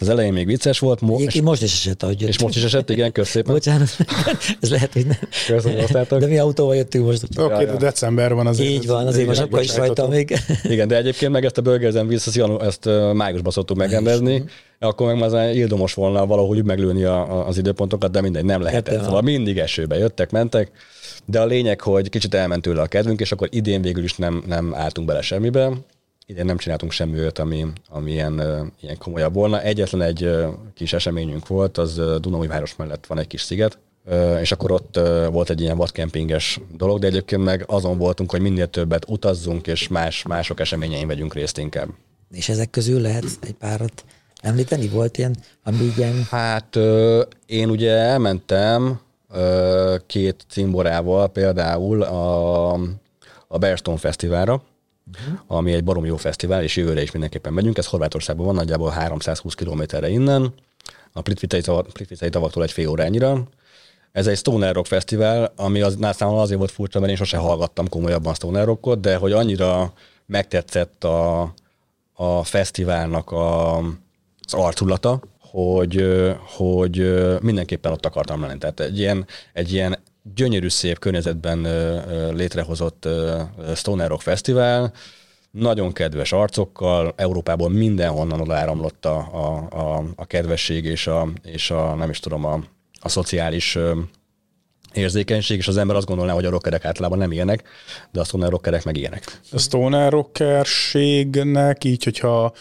Az elején még vicces volt. Mo- és, most is esett, ahogy És most is esett, igen, köszönöm. Bocsánat, *laughs* ez lehet, hogy nem. Köszönöm, De mi autóval jöttünk most. Oké, okay, ja, ja. december van azért. Így van, azért most akkor is rajta még. Igen, de egyébként meg ezt a Burgers Wills, ezt, ezt májusban szoktuk megrendezni akkor meg már ildomos volna valahogy meglőni a, a, az időpontokat, de mindegy, nem lehetett. Hát, szóval mindig esőbe jöttek, mentek, de a lényeg, hogy kicsit elment tőle a kedvünk, és akkor idén végül is nem, nem álltunk bele semmibe. Idén nem csináltunk semmi olyat, ami, ami ilyen, ilyen komolyabb volna. Egyetlen egy kis eseményünk volt, az Dunai város mellett van egy kis sziget, és akkor ott volt egy ilyen vadkempinges dolog, de egyébként meg azon voltunk, hogy minél többet utazzunk, és más, mások eseményein vegyünk részt inkább. És ezek közül lehet egy párat említeni? Volt ilyen, ami ilyen... Hát én ugye elmentem két cimborával például a, a Bearstone Fesztiválra, uh-huh. ami egy barom jó fesztivál, és jövőre is mindenképpen megyünk. Ez Horvátországban van, nagyjából 320 kilométerre innen, a Plitvicei tavaktól egy fél órányira. Ez egy Stoner Rock Fesztivál, ami az, nálam azért volt furcsa, mert én sose hallgattam komolyabban Stoner Rockot, de hogy annyira megtetszett a, a fesztiválnak a, az arculata, hogy, hogy mindenképpen ott akartam lenni. Tehát egy ilyen, egy ilyen gyönyörű, szép környezetben létrehozott Stoner Rock Fesztivál, nagyon kedves arcokkal, Európából mindenhonnan odaáramlott a, a, a, a kedvesség és a, és a, nem is tudom, a, a szociális érzékenység, és az ember azt gondolná, hogy a rockerek általában nem ilyenek, de a stoner rockerek meg ilyenek. A stoner rockerségnek így, hogyha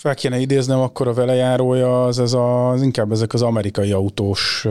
fel kéne idéznem, akkor a velejárója az, ez a, az inkább ezek az amerikai autós,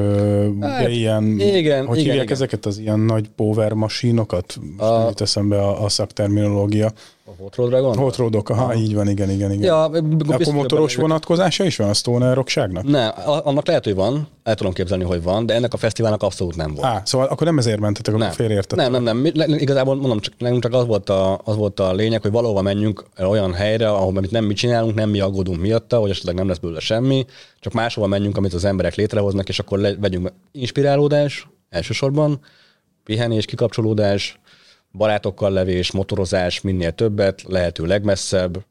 hát, ilyen, igen, hogy igen, hívják igen. ezeket az ilyen nagy power masinokat? A... Jut eszembe a, a szakterminológia. A Hot Rod Dragon? Hot Rodok, aha, így van, igen, igen, igen. Ja, akkor motoros vonatkozása is van a Stoner rockságnak? Nem, annak lehet, hogy van, el tudom képzelni, hogy van, de ennek a fesztiválnak abszolút nem volt. Á, szóval akkor nem ezért mentetek, akkor félreértettek. Nem, nem, nem. Igazából mondom, csak, nekünk csak az volt, a, az volt a lényeg, hogy valóban menjünk olyan helyre, ahol amit nem mi csinálunk, nem mi aggódunk miatta, hogy esetleg nem lesz belőle semmi, csak máshova menjünk, amit az emberek létrehoznak, és akkor le, vegyünk inspirálódás elsősorban, pihenés, kikapcsolódás, barátokkal levés, motorozás, minél többet, lehető legmesszebb.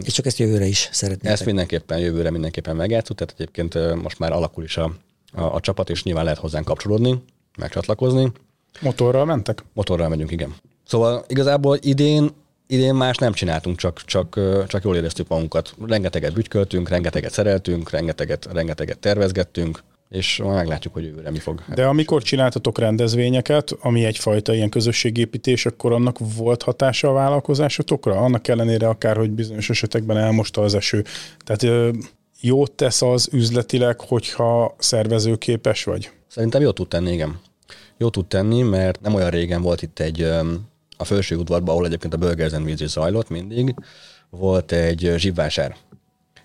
És csak ezt jövőre is szeretnék. Ezt mindenképpen jövőre mindenképpen megjátszunk, tehát egyébként most már alakul is a, a, a csapat, és nyilván lehet hozzánk kapcsolódni, megcsatlakozni. Motorral mentek? Motorral megyünk, igen. Szóval igazából idén idén más nem csináltunk, csak, csak, csak jól éreztük magunkat. Rengeteget bütyköltünk, rengeteget szereltünk, rengeteget, rengeteget tervezgettünk, és meglátjuk, hogy jövőre mi fog. De amikor csináltatok rendezvényeket, ami egyfajta ilyen közösségépítés, akkor annak volt hatása a vállalkozásotokra? Annak ellenére akár, hogy bizonyos esetekben elmosta az eső. Tehát jót tesz az üzletileg, hogyha szervezőképes vagy? Szerintem jó tud tenni, igen. Jó tud tenni, mert nem olyan régen volt itt egy a felső udvarban, ahol egyébként a Burgers and zajlott mindig, volt egy zsibvásár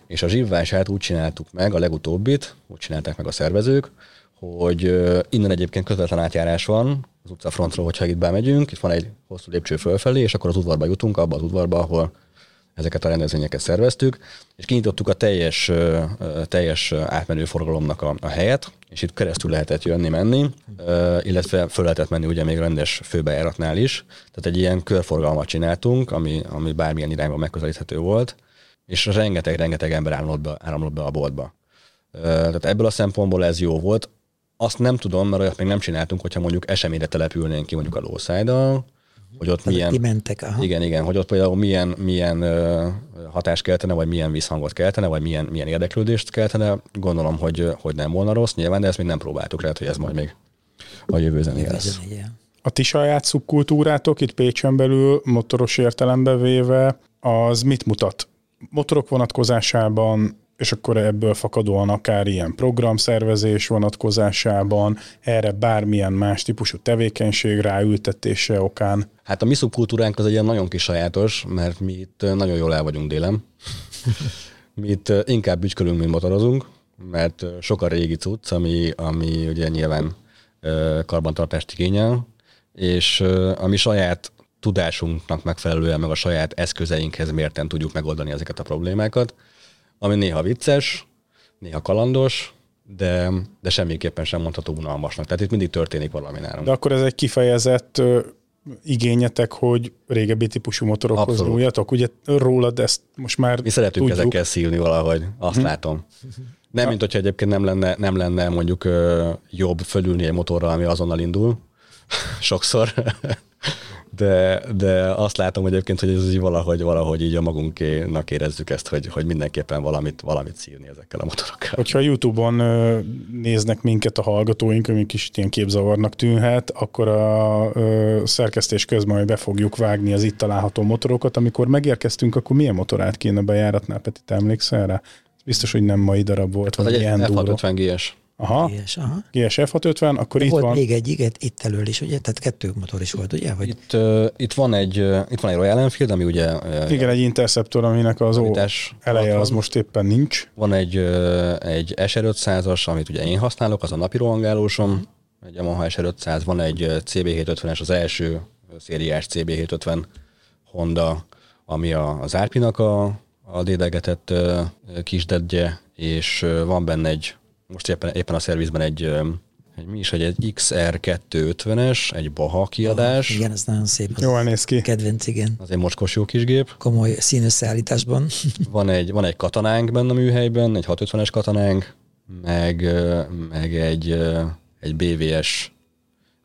és a zsivvását úgy csináltuk meg, a legutóbbit, úgy csinálták meg a szervezők, hogy innen egyébként közvetlen átjárás van az utcafrontról, hogyha itt bemegyünk, itt van egy hosszú lépcső fölfelé, és akkor az udvarba jutunk, abba az udvarba, ahol ezeket a rendezvényeket szerveztük, és kinyitottuk a teljes, teljes átmenő forgalomnak a, a helyet, és itt keresztül lehetett jönni-menni, illetve föl lehetett menni ugye még rendes főbejáratnál is. Tehát egy ilyen körforgalmat csináltunk, ami, ami bármilyen irányban megközelíthető volt, és rengeteg-rengeteg ember áramlott be, áramlott be a boltba. Tehát ebből a szempontból ez jó volt. Azt nem tudom, mert olyat még nem csináltunk, hogyha mondjuk eseményre települnénk ki mondjuk a lószájdal, hogy ott milyen... Kimentek, aha. Igen, igen, hogy ott például milyen, milyen ö, hatást keltene, vagy milyen visszhangot keltene, vagy milyen, milyen érdeklődést keltene. Gondolom, hogy, hogy nem volna rossz, nyilván, de ezt még nem próbáltuk, lehet, hogy ez majd még a jövő zenéje lesz. A ti saját szubkultúrátok itt Pécsen belül, motoros értelembe véve, az mit mutat? Motorok vonatkozásában és akkor ebből fakadóan akár ilyen programszervezés vonatkozásában, erre bármilyen más típusú tevékenység ráültetése okán. Hát a mi szubkultúránk az egy ilyen nagyon kis sajátos, mert mi itt nagyon jól el vagyunk délen. *laughs* mi itt inkább bütykölünk, mint motorozunk, mert sok a régi cucc, ami, ami ugye nyilván karbantartást igényel, és a mi saját tudásunknak megfelelően, meg a saját eszközeinkhez mérten tudjuk megoldani ezeket a problémákat ami néha vicces, néha kalandos, de, de semmiképpen sem mondható unalmasnak. Tehát itt mindig történik valami nálunk. De akkor ez egy kifejezett ö, igényetek, hogy régebbi típusú motorokhoz nyúljatok. Ugye rólad ezt most már Mi szeretünk tudjuk. ezekkel szílni valahogy, azt hm. látom. Nem, ja. mint hogyha egyébként nem lenne, nem lenne mondjuk ö, jobb fölülni egy motorral, ami azonnal indul. *laughs* Sokszor de, de azt látom hogy egyébként, hogy ez így valahogy, valahogy így a magunkénak érezzük ezt, hogy, hogy mindenképpen valamit, valamit szírni ezekkel a motorokkal. Hogyha YouTube-on néznek minket a hallgatóink, amik is ilyen képzavarnak tűnhet, akkor a szerkesztés közben majd be fogjuk vágni az itt található motorokat. Amikor megérkeztünk, akkor milyen motorát kéne bejáratnál, Peti, te emlékszel rá? Biztos, hogy nem mai darab volt, vagy ilyen F650 GS. Aha. GS, aha. GS F650, akkor De itt volt van. még egy, igen, itt elől is, ugye? Tehát kettő motor is volt, ugye? Vagy? Itt, uh, itt, van egy, uh, itt van egy Royal Enfield, ami ugye... Uh, igen, egy Interceptor, aminek az ó, eleje az most éppen nincs. Van egy, uh, egy SR500-as, amit ugye én használok, az a napi rohangálósom, egy Yamaha SR500, van egy CB750-es, az első szériás CB750 Honda, ami a, az Árpinak a, a dédelgetett uh, kisdedje, és uh, van benne egy most éppen, éppen a szervizben egy, egy mi is, hogy egy XR250-es, egy Baha kiadás. Oh, igen, ez nagyon szép. Az Jól néz ki. Kedvenc, igen. Az egy mocskos jó kis gép. Komoly színösszállításban. *laughs* van, egy, van egy katanánk benne a műhelyben, egy 650-es katanánk, meg, meg egy, egy BVS,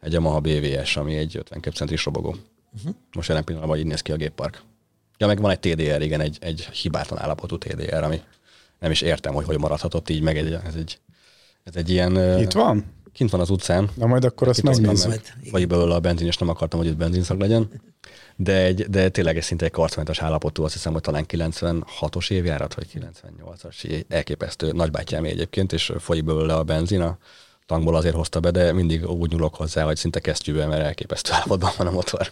egy Yamaha BVS, ami egy 52 centis robogó. Uh-huh. Most jelen pillanatban így néz ki a géppark. Ja, meg van egy TDR, igen, egy, egy hibátlan állapotú TDR, ami nem is értem, hogy hogy maradhatott így meg. Egy, ez egy ez egy ilyen... Itt van? Kint van az utcán. Na majd akkor azt megnézzük. Vagy belőle a benzin, és nem akartam, hogy itt benzinszak legyen. De, egy, de tényleg egy szinte egy karcmentes állapotú, azt hiszem, hogy talán 96-os évjárat, vagy 98-as, elképesztő nagybátyám egyébként, és folyik belőle a benzin, a tankból azért hozta be, de mindig úgy nyúlok hozzá, hogy szinte kesztyűben, mert elképesztő állapotban van a motor.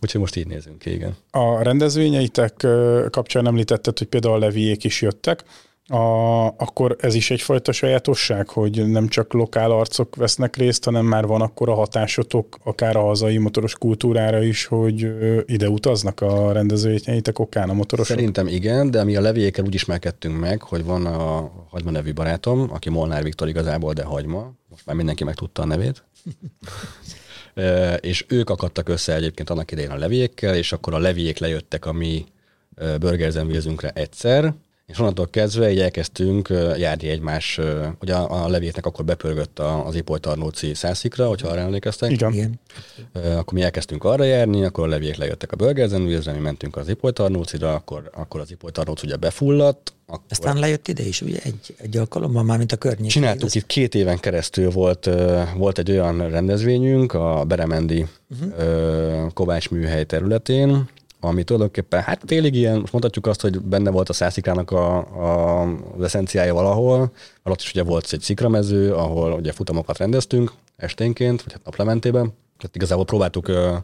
Úgyhogy most így nézünk ki, igen. A rendezvényeitek kapcsán említetted, hogy például a leviék is jöttek a, akkor ez is egyfajta sajátosság, hogy nem csak lokál arcok vesznek részt, hanem már van akkor a hatásotok akár a hazai motoros kultúrára is, hogy ide utaznak a rendezvényeitek okán a motorosok? Szerintem igen, de mi a levékkel úgy ismerkedtünk meg, hogy van a Hagyma nevű barátom, aki Molnár Viktor igazából, de Hagyma, most már mindenki megtudta a nevét. *laughs* és ők akadtak össze egyébként annak idején a levékkel, és akkor a levék lejöttek a mi burgerzenvézünkre egyszer, és onnantól kezdve így elkezdtünk járni egymás, ugye a, a levétnek akkor bepörgött az Ipoly Tarnóci szászikra, hogyha arra emlékeztek. Igen. Igen. Akkor mi elkezdtünk arra járni, akkor a levék lejöttek a Bölgerzenvízre, mi mentünk az Ipoly Tarnócira, akkor, akkor az Ipoly Tarnóc ugye befulladt. Akkor... Aztán lejött ide is, ugye egy, egy alkalommal már, mint a környék. Csináltuk az... itt két éven keresztül volt, volt egy olyan rendezvényünk a Beremendi uh-huh. Kovács műhely területén, ami tulajdonképpen, hát félig ilyen, most mondhatjuk azt, hogy benne volt a szászikának a, a, az eszenciája valahol, mert ott is ugye volt egy szikramező, ahol ugye futamokat rendeztünk esténként, vagy hát naplementében. Tehát igazából próbáltuk ö,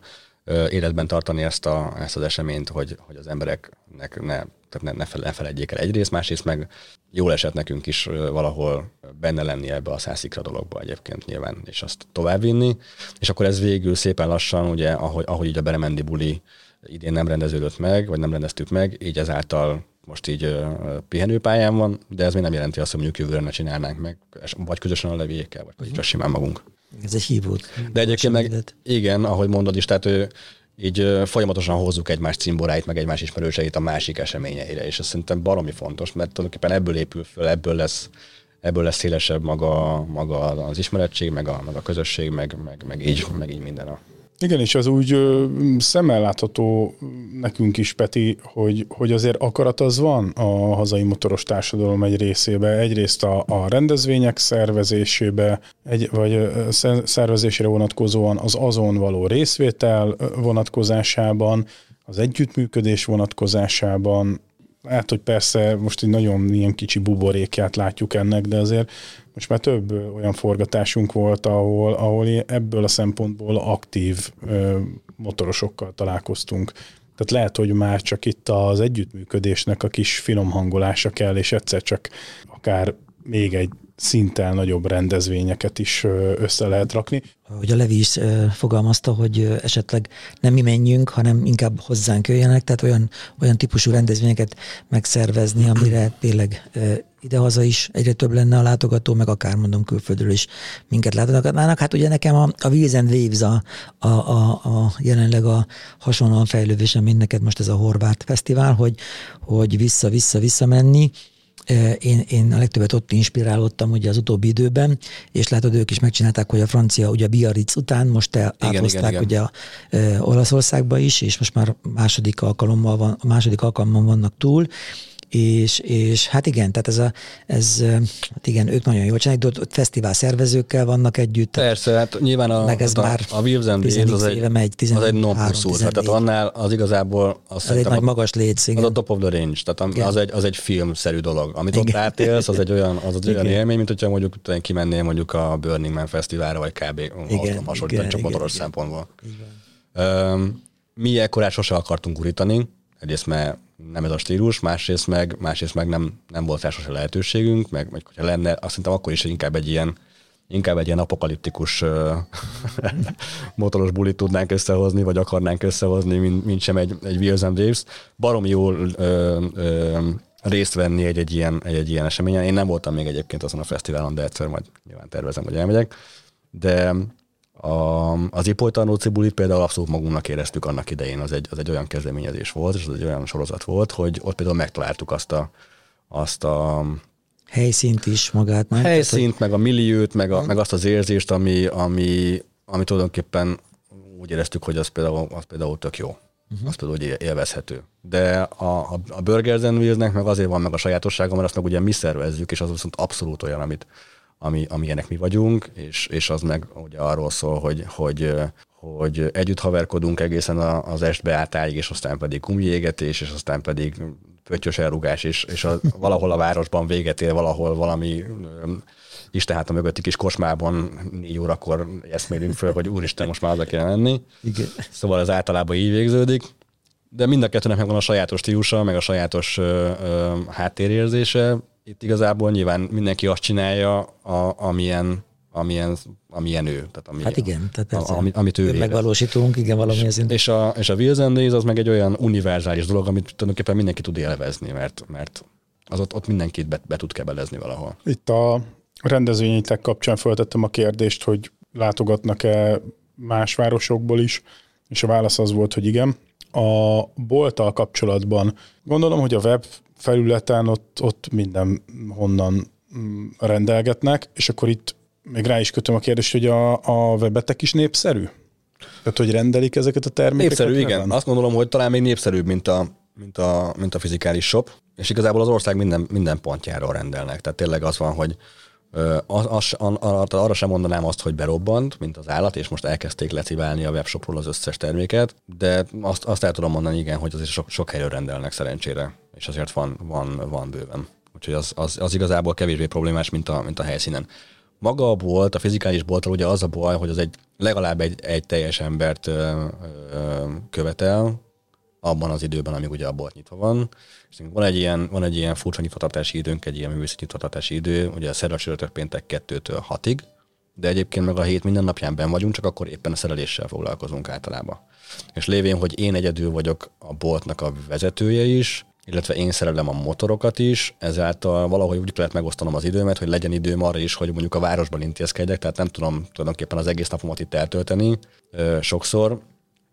életben tartani ezt, a, ezt az eseményt, hogy, hogy az embereknek ne, tehát ne, ne, fel, ne feledjék el egyrészt, másrészt meg jól esett nekünk is valahol benne lenni ebbe a szászikra dologba egyébként nyilván, és azt továbbvinni, és akkor ez végül szépen lassan, ugye, ahogy, ahogy így a Beremendi buli idén nem rendeződött meg, vagy nem rendeztük meg, így ezáltal most így pihenőpályán van, de ez még nem jelenti azt, hogy mondjuk jövőre ne csinálnánk meg, vagy közösen a levékkel, vagy uh-huh. csak simán magunk. Ez egy hívót. De egyébként meg, igen, ahogy mondod is, tehát ő, így folyamatosan hozzuk egymás cimboráit, meg egymás ismerőseit a másik eseményeire, és ez szerintem baromi fontos, mert tulajdonképpen ebből épül föl, ebből lesz, ebből lesz szélesebb maga, maga az ismerettség, meg a, meg a közösség, meg, meg, meg, így, meg így minden a, igen, és az úgy ö, szemmel látható nekünk is, Peti, hogy, hogy azért akarat az van a hazai motoros társadalom egy részébe. Egyrészt a, a rendezvények szervezésébe, egy, vagy szervezésére vonatkozóan az azon való részvétel vonatkozásában, az együttműködés vonatkozásában, hát, hogy persze most egy nagyon ilyen kicsi buborékját látjuk ennek, de azért most már több olyan forgatásunk volt, ahol, ahol ebből a szempontból aktív ö, motorosokkal találkoztunk. Tehát lehet, hogy már csak itt az együttműködésnek a kis finom hangolása kell, és egyszer csak akár még egy szinten nagyobb rendezvényeket is össze lehet rakni. Hogy a Levi is fogalmazta, hogy esetleg nem mi menjünk, hanem inkább hozzánk jöjjenek, tehát olyan, olyan típusú rendezvényeket megszervezni, amire tényleg idehaza is egyre több lenne a látogató, meg akár mondom külföldről is minket látogatnának. Hát ugye nekem a, a Wheels and Waves a, a, a, a jelenleg a hasonlóan fejlődésem, mint neked most ez a Horváth Fesztivál, hogy, hogy vissza-vissza-vissza menni, én, én a legtöbbet ott inspirálódtam ugye az utóbbi időben, és látod, ők is megcsinálták, hogy a francia, ugye a Biarritz után most igen, áthozták igen, ugye a, e, Olaszországba is, és most már második alkalommal van, második alkalommal vannak túl, és, és hát igen, tehát ez, a, ez hát igen, ők nagyon jól csinálják, de ott, ott fesztivál szervezőkkel vannak együtt. Persze, hát nyilván a, meg ez a, már a Wills and Waves az egy, megy, 13, az egy non tehát annál az igazából az egy nagy magas létsz, igen. Az a top of the range, tehát az egy, az egy filmszerű dolog. Amit igen. ott átélsz, az egy olyan, az egy olyan élmény, mint hogyha mondjuk kimennél mondjuk a Burning Man fesztiválra, vagy kb. Igen, hasonlítani, csak motoros szempontból. Igen. Mi ekkorát sose akartunk urítani, egyrészt mert nem ez a stílus, másrészt meg, másrészt meg nem, nem volt rá lehetőségünk, meg, meg hogyha lenne, azt szerintem akkor is inkább egy ilyen, inkább egy ilyen apokaliptikus *laughs* motoros bulit tudnánk összehozni, vagy akarnánk összehozni, mint, mint sem egy, egy Wheels and Waves. Barom jól ö, ö, részt venni egy, egy, ilyen, egy, egy ilyen eseményen. Én nem voltam még egyébként azon a fesztiválon, de egyszer majd nyilván tervezem, hogy elmegyek. De a, az Ipolytanó Cibulit például abszolút magunknak éreztük annak idején, az egy, az egy olyan kezdeményezés volt, és az egy olyan sorozat volt, hogy ott például megtaláltuk azt a, azt a helyszínt is magát. Nem? Helyszínt, meg a milliót, meg, a, meg azt az érzést, ami, ami, ami tulajdonképpen úgy éreztük, hogy az például, az például tök jó. Uh-huh. Az például hogy élvezhető. De a, a, a Burgers meg azért van meg a sajátossága, mert azt meg ugye mi szervezzük, és az viszont abszolút olyan, amit, ami, amilyenek mi vagyunk, és, és az meg ugye arról szól, hogy, hogy, hogy együtt haverkodunk egészen az est beálltáig, és aztán pedig kumjégetés, és aztán pedig pöttyös elrugás, és, és a, valahol a városban véget ér, valahol valami Isten hát a mögötti kis kosmában négy órakor eszmélünk föl, hogy úristen, most már oda kell menni. Igen. Szóval ez általában így végződik. De mind a kettőnek megvan a sajátos stílusa, meg a sajátos ö, ö, háttérérzése itt igazából nyilván mindenki azt csinálja, a, amilyen, amilyen, amilyen ő. Tehát ami, hát igen, tehát a, amit, amit ő Megvalósítunk, igen, valami és, és, a, és a and Days az meg egy olyan univerzális dolog, amit tulajdonképpen mindenki tud élvezni, mert, mert az ott, ott mindenkit be, be tud kebelezni valahol. Itt a rendezvényitek kapcsán feltettem a kérdést, hogy látogatnak-e más városokból is, és a válasz az volt, hogy igen. A bolttal kapcsolatban gondolom, hogy a web felületen ott, ott minden honnan mm, rendelgetnek, és akkor itt még rá is kötöm a kérdést, hogy a, a webetek is népszerű? Tehát, hogy rendelik ezeket a termékeket? Népszerű, igen. Van? Azt gondolom, hogy talán még népszerűbb, mint a, mint a, mint a fizikális shop, és igazából az ország minden, minden pontjáról rendelnek. Tehát tényleg az van, hogy az, az, arra sem mondanám azt, hogy berobbant, mint az állat, és most elkezdték leciválni a webshopról az összes terméket, de azt, azt el tudom mondani, igen, hogy azért sok, sok helyről rendelnek szerencsére, és azért van, van, van bőven. Úgyhogy az, az, az igazából kevésbé problémás, mint a, mint a helyszínen. maga a bolt, a fizikális bolttal ugye az a baj, hogy az egy legalább egy, egy teljes embert ö, ö, követel, abban az időben, amíg ugye a bolt nyitva van. És van egy ilyen, van egy ilyen furcsa nyitvatartási időnk, egy ilyen művészeti nyitvatartási idő, ugye a szerda csörtök péntek 2-től 6-ig, de egyébként meg a hét minden napján ben vagyunk, csak akkor éppen a szereléssel foglalkozunk általában. És lévén, hogy én egyedül vagyok a boltnak a vezetője is, illetve én szerelem a motorokat is, ezáltal valahogy úgy lehet megosztanom az időmet, hogy legyen időm arra is, hogy mondjuk a városban intézkedjek, tehát nem tudom tulajdonképpen az egész napomat itt eltölteni ö, sokszor,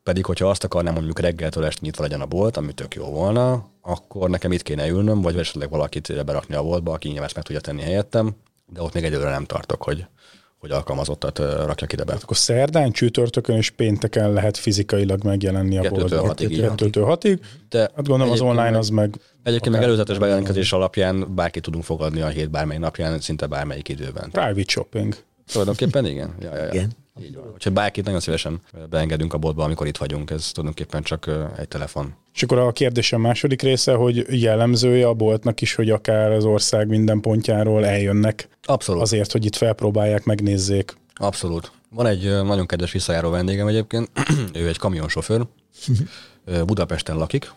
pedig hogyha azt akarnám, mondjuk reggeltől este nyitva legyen a bolt, ami tök jó volna, akkor nekem itt kéne ülnöm, vagy esetleg valakit berakni a boltba, aki nyilván meg tudja tenni helyettem, de ott még egyelőre nem tartok, hogy, hogy alkalmazottat rakjak ide be. Akkor szerdán, csütörtökön és pénteken lehet fizikailag megjelenni a boltban. 2-től 6-ig. De hát gondolom az online az meg... Egyébként meg előzetes bejelentkezés alapján bárki tudunk fogadni a hét bármely napján, szinte bármelyik időben. Private shopping. Tulajdonképpen igen. Ja, ja, ja. Igen. Így van. Úgyhogy bárkit nagyon szívesen beengedünk a boltba, amikor itt vagyunk, ez tulajdonképpen csak egy telefon. És akkor a kérdés a második része, hogy jellemzője a boltnak is, hogy akár az ország minden pontjáról eljönnek. Abszolút. Azért, hogy itt felpróbálják, megnézzék. Abszolút. Van egy nagyon kedves visszajáró vendégem egyébként, *clears throat* ő egy kamionsofőr, Budapesten lakik,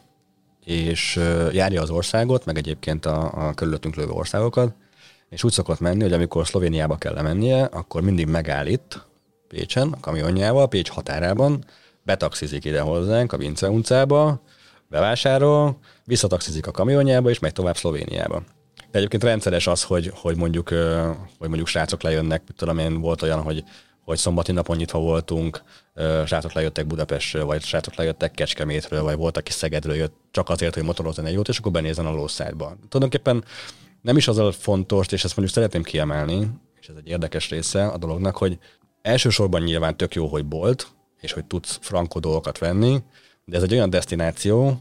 és járja az országot, meg egyébként a, a körülöttünk lévő országokat, és úgy szokott menni, hogy amikor Szlovéniába kell mennie, akkor mindig megáll itt, Pécsen, a kamionjával, Pécs határában, betaxizik ide hozzánk a Vince utcába, bevásárol, visszataxizik a kamionjába, és megy tovább Szlovéniába. De egyébként rendszeres az, hogy, hogy, mondjuk, hogy mondjuk srácok lejönnek, tudom én, volt olyan, hogy, hogy szombati napon nyitva voltunk, srácok lejöttek Budapestről, vagy srácok lejöttek Kecskemétről, vagy volt, aki Szegedről jött csak azért, hogy motorozni egy jót, és akkor benézzen a lószájba. Tulajdonképpen nem is az a fontos, és ezt mondjuk szeretném kiemelni, és ez egy érdekes része a dolognak, hogy elsősorban nyilván tök jó, hogy bolt, és hogy tudsz frankó dolgokat venni, de ez egy olyan destináció,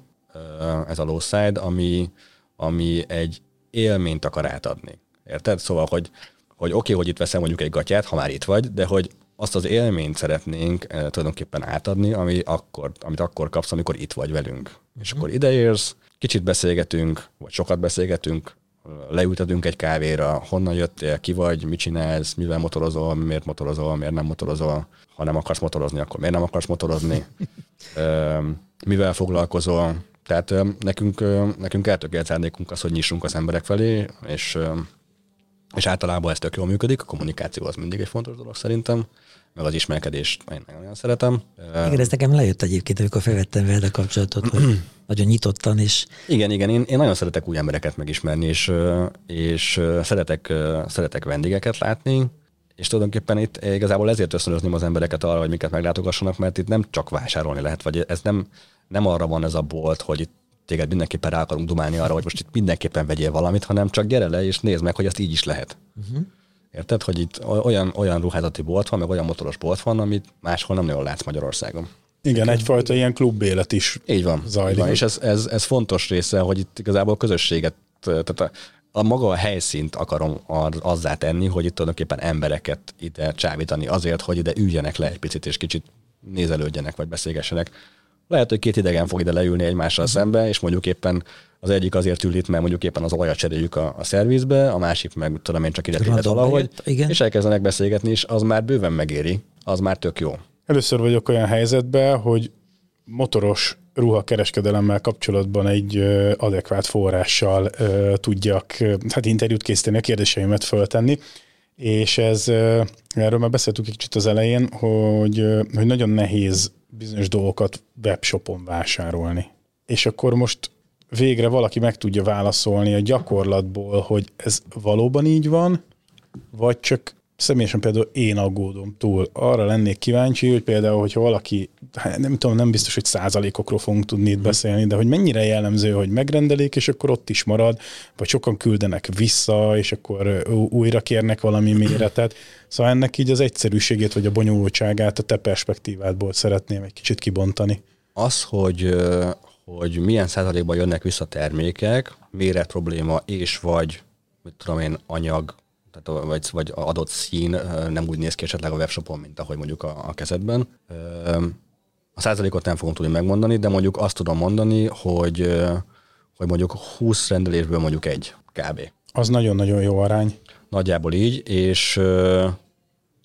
ez a Lowside, ami, ami egy élményt akar átadni. Érted? Szóval, hogy, hogy oké, okay, hogy itt veszem mondjuk egy gatyát, ha már itt vagy, de hogy azt az élményt szeretnénk tulajdonképpen átadni, ami akkor, amit akkor kapsz, amikor itt vagy velünk. Mm-hmm. És mhm. akkor ideérsz, kicsit beszélgetünk, vagy sokat beszélgetünk, leültetünk egy kávéra, honnan jöttél, ki vagy, mit csinálsz, mivel motorozol, miért motorozol, miért nem motorozol, ha nem akarsz motorozni, akkor miért nem akarsz motorozni, *laughs* mivel foglalkozol. Tehát nekünk, nekünk eltökélt szándékunk az, hogy nyissunk az emberek felé, és, és általában ez tök jól működik, a kommunikáció az mindig egy fontos dolog szerintem, meg az ismerkedést én nagyon szeretem. Igen, ez nekem lejött egyébként, amikor felvettem veled a kapcsolatot, hogy *clears throat* nagyon nyitottan is. Igen, igen, én, én nagyon szeretek új embereket megismerni, és, és szeretek, szeretek vendégeket látni, és tulajdonképpen itt igazából ezért ösztönözném az embereket arra, hogy miket meglátogassanak, mert itt nem csak vásárolni lehet, vagy ez nem, nem arra van ez a bolt, hogy itt téged mindenképpen rá akarunk dumálni arra, hogy most itt mindenképpen vegyél valamit, hanem csak gyere le és nézd meg, hogy ezt így is lehet. Uh-huh. Érted, hogy itt olyan, olyan ruházati bolt van, meg olyan motoros bolt van, amit máshol nem nagyon látsz Magyarországon. Igen, egyfajta ilyen klubélet is Így van. Zajlik. Van és ez, ez, ez, fontos része, hogy itt igazából közösséget, tehát a, a maga a helyszínt akarom azzá tenni, hogy itt tulajdonképpen embereket ide csábítani azért, hogy ide üljenek le egy picit, és kicsit nézelődjenek, vagy beszélgessenek. Lehet, hogy két idegen fog ide leülni egymással szembe, és mondjuk éppen az egyik azért ül itt, mert mondjuk éppen az olajat cseréljük a, a szervizbe, a másik meg tudom én csak ide tényleg valahogy, igen. és elkezdenek beszélgetni, és az már bőven megéri, az már tök jó. Először vagyok olyan helyzetben, hogy motoros ruhakereskedelemmel kapcsolatban egy adekvát forrással tudjak hát interjút készíteni, a kérdéseimet föltenni, és ez, erről már beszéltük egy kicsit az elején, hogy, hogy nagyon nehéz bizonyos dolgokat webshopon vásárolni. És akkor most végre valaki meg tudja válaszolni a gyakorlatból, hogy ez valóban így van, vagy csak személyesen például én aggódom túl. Arra lennék kíváncsi, hogy például, hogyha valaki, hát nem tudom, nem biztos, hogy százalékokról fogunk tudni itt mhm. beszélni, de hogy mennyire jellemző, hogy megrendelik, és akkor ott is marad, vagy sokan küldenek vissza, és akkor újra kérnek valami *clears throat* méretet. Szóval ennek így az egyszerűségét, vagy a bonyolultságát a te perspektívádból szeretném egy kicsit kibontani. Az, hogy, hogy milyen százalékban jönnek vissza termékek, méret probléma és vagy, mit tudom én, anyag tehát vagy, vagy adott szín nem úgy néz ki esetleg a webshopon, mint ahogy mondjuk a, a kezedben. A százalékot nem fogom tudni megmondani, de mondjuk azt tudom mondani, hogy, hogy mondjuk 20 rendelésből mondjuk egy kb. Az nagyon-nagyon jó arány. Nagyjából így, és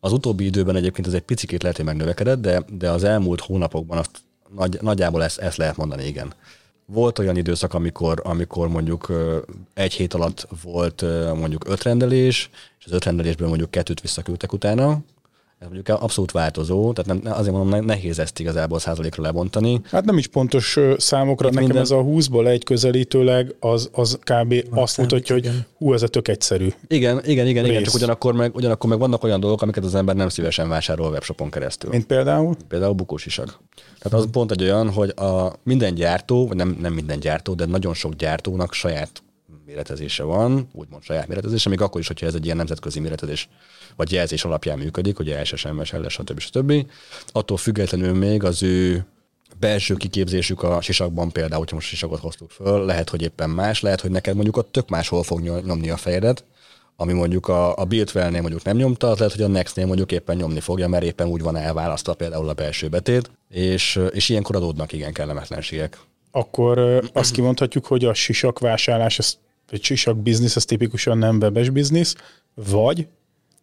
az utóbbi időben egyébként ez egy picit lehet, hogy megnövekedett, de, de az elmúlt hónapokban azt nagy, nagyjából ezt, ezt lehet mondani, igen. Volt olyan időszak, amikor, amikor mondjuk egy hét alatt volt mondjuk öt rendelés, és az öt rendelésből mondjuk kettőt visszaküldtek utána, ez mondjuk abszolút változó, tehát nem, azért mondom, nehéz ezt igazából százalékra lebontani. Hát nem is pontos számokra, Itt nekem minden... ez a 20-ból egy közelítőleg, az, az kb. Van azt mutatja, hogy hú, ez a tök egyszerű. Igen, igen, igen, igen, csak ugyanakkor meg, ugyanakkor meg vannak olyan dolgok, amiket az ember nem szívesen vásárol webshopon keresztül. Mint például? Például bukósisak. Tehát az pont egy olyan, hogy a minden gyártó, vagy nem, nem minden gyártó, de nagyon sok gyártónak saját méretezése van, úgymond saját méretezése, még akkor is, hogyha ez egy ilyen nemzetközi méretezés vagy jelzés alapján működik, ugye SSMS, LS, stb. stb. Attól függetlenül még az ő belső kiképzésük a sisakban például, hogyha most sisakot hoztuk föl, lehet, hogy éppen más, lehet, hogy neked mondjuk ott tök máshol fog nyomni a fejedet, ami mondjuk a, a Buildwell-nél mondjuk nem nyomta, az lehet, hogy a Next-nél mondjuk éppen nyomni fogja, mert éppen úgy van elválasztva például a belső betét, és, és ilyenkor adódnak igen kellemetlenségek. Akkor azt kimondhatjuk, hogy a sisak vásárlás, ez, vagy sisak biznisz, az tipikusan nem webes biznisz, vagy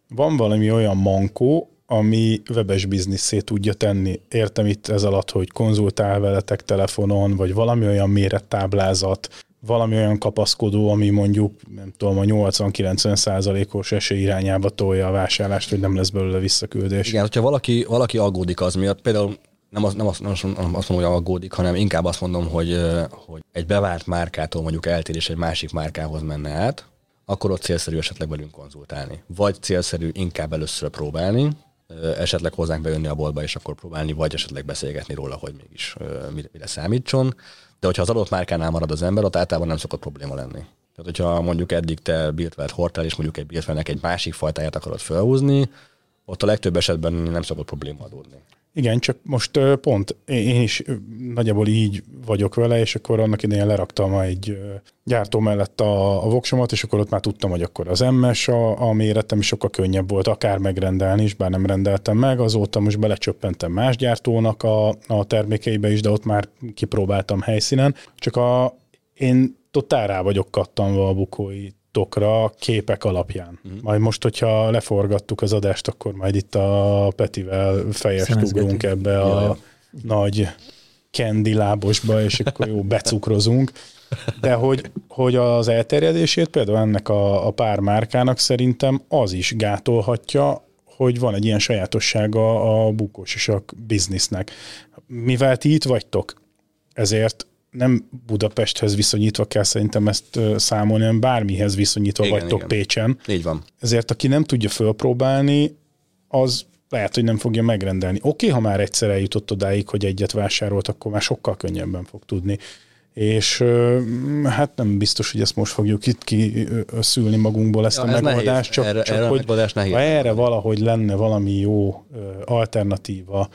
van valami olyan mankó, ami webes bizniszé tudja tenni. Értem itt ez alatt, hogy konzultál veletek telefonon, vagy valami olyan mérettáblázat, valami olyan kapaszkodó, ami mondjuk, nem tudom, a 80-90 százalékos esély irányába tolja a vásárlást, hogy nem lesz belőle visszaküldés. Igen, hogyha valaki, valaki aggódik az miatt, például nem, az, nem, azt, nem azt mondom, hogy aggódik, hanem inkább azt mondom, hogy, hogy egy bevált márkától mondjuk eltér és egy másik márkához menne át, akkor ott célszerű esetleg velünk konzultálni. Vagy célszerű inkább először próbálni, esetleg hozzánk bejönni a boltba, és akkor próbálni, vagy esetleg beszélgetni róla, hogy mégis mire, mire számítson. De hogyha az adott márkánál marad az ember, ott általában nem szokott probléma lenni. Tehát, hogyha mondjuk eddig te Birtwelt hordtál, és mondjuk egy Birtvelnek egy másik fajtáját akarod felhúzni, ott a legtöbb esetben nem szokott probléma adódni. Igen, csak most pont én is nagyjából így vagyok vele, és akkor annak idején leraktam egy gyártó mellett a, a voksomat, és akkor ott már tudtam, hogy akkor az MS a, a méretem, és sokkal könnyebb volt akár megrendelni is, bár nem rendeltem meg, azóta most belecsöppentem más gyártónak a, a termékeibe is, de ott már kipróbáltam helyszínen. Csak a, én totál rá vagyok kattanva a bukói tokra képek alapján. Mm. Majd most, hogyha leforgattuk az adást, akkor majd itt a Petivel fejest ugrunk ebbe a Jaj. nagy kendi lábosba, és akkor jó becukrozunk. De hogy, hogy az elterjedését például ennek a, a pár márkának szerintem az is gátolhatja, hogy van egy ilyen sajátossága a bukósisak biznisznek. Mivel ti itt vagytok, ezért nem Budapesthez viszonyítva kell szerintem ezt számolni, hanem bármihez viszonyítva igen, vagytok igen. Pécsen. Így van. Ezért aki nem tudja fölpróbálni, az lehet, hogy nem fogja megrendelni. Oké, okay, ha már egyszer eljutott odáig, hogy egyet vásárolt, akkor már sokkal könnyebben fog tudni. És hát nem biztos, hogy ezt most fogjuk itt kiszülni magunkból ezt ja, a megoldást, nehéz. csak, erre, csak erre hogy nehéz ha erre valahogy lenne valami jó alternatíva,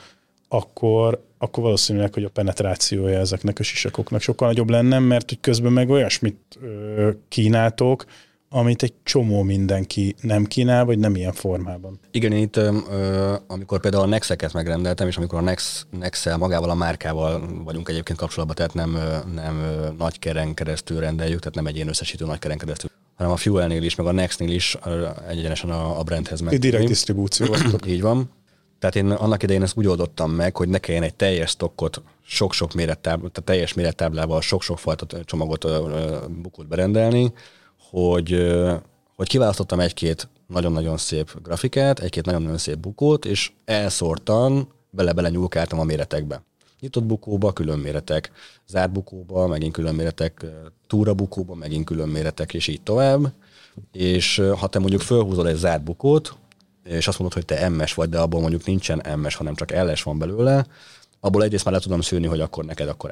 akkor, akkor valószínűleg, hogy a penetrációja ezeknek a sisakoknak sokkal nagyobb lenne, mert hogy közben meg olyasmit ö, kínáltok, amit egy csomó mindenki nem kínál, vagy nem ilyen formában. Igen, én itt, ö, amikor például a Nexeket megrendeltem, és amikor a Nex, nex magával a márkával vagyunk egyébként kapcsolatban, tehát nem, nem nagy keren keresztül rendeljük, tehát nem egy ilyen összesítő nagy keren keresztül, hanem a Fuelnél is, meg a Nexnél is egyenesen a, a brandhez meg. Direkt disztribúció. Így van. Tehát én annak idején ezt úgy oldottam meg, hogy ne kelljen egy teljes stokkot, sok-sok mérettáblával, tehát teljes mérettáblával sok-sok fajta csomagot bukót berendelni, hogy, hogy kiválasztottam egy-két nagyon-nagyon szép grafikát, egy-két nagyon-nagyon szép bukót, és elszórtan bele-bele nyúlkáltam a méretekbe. Nyitott bukóba külön méretek, zárt bukóba megint külön méretek, túra bukóba megint külön méretek, és így tovább. És ha te mondjuk fölhúzol egy zárt bukót, és azt mondod, hogy te MS vagy, de abból mondjuk nincsen MS, hanem csak LS van belőle, abból egyrészt már le tudom szűrni, hogy akkor neked akkor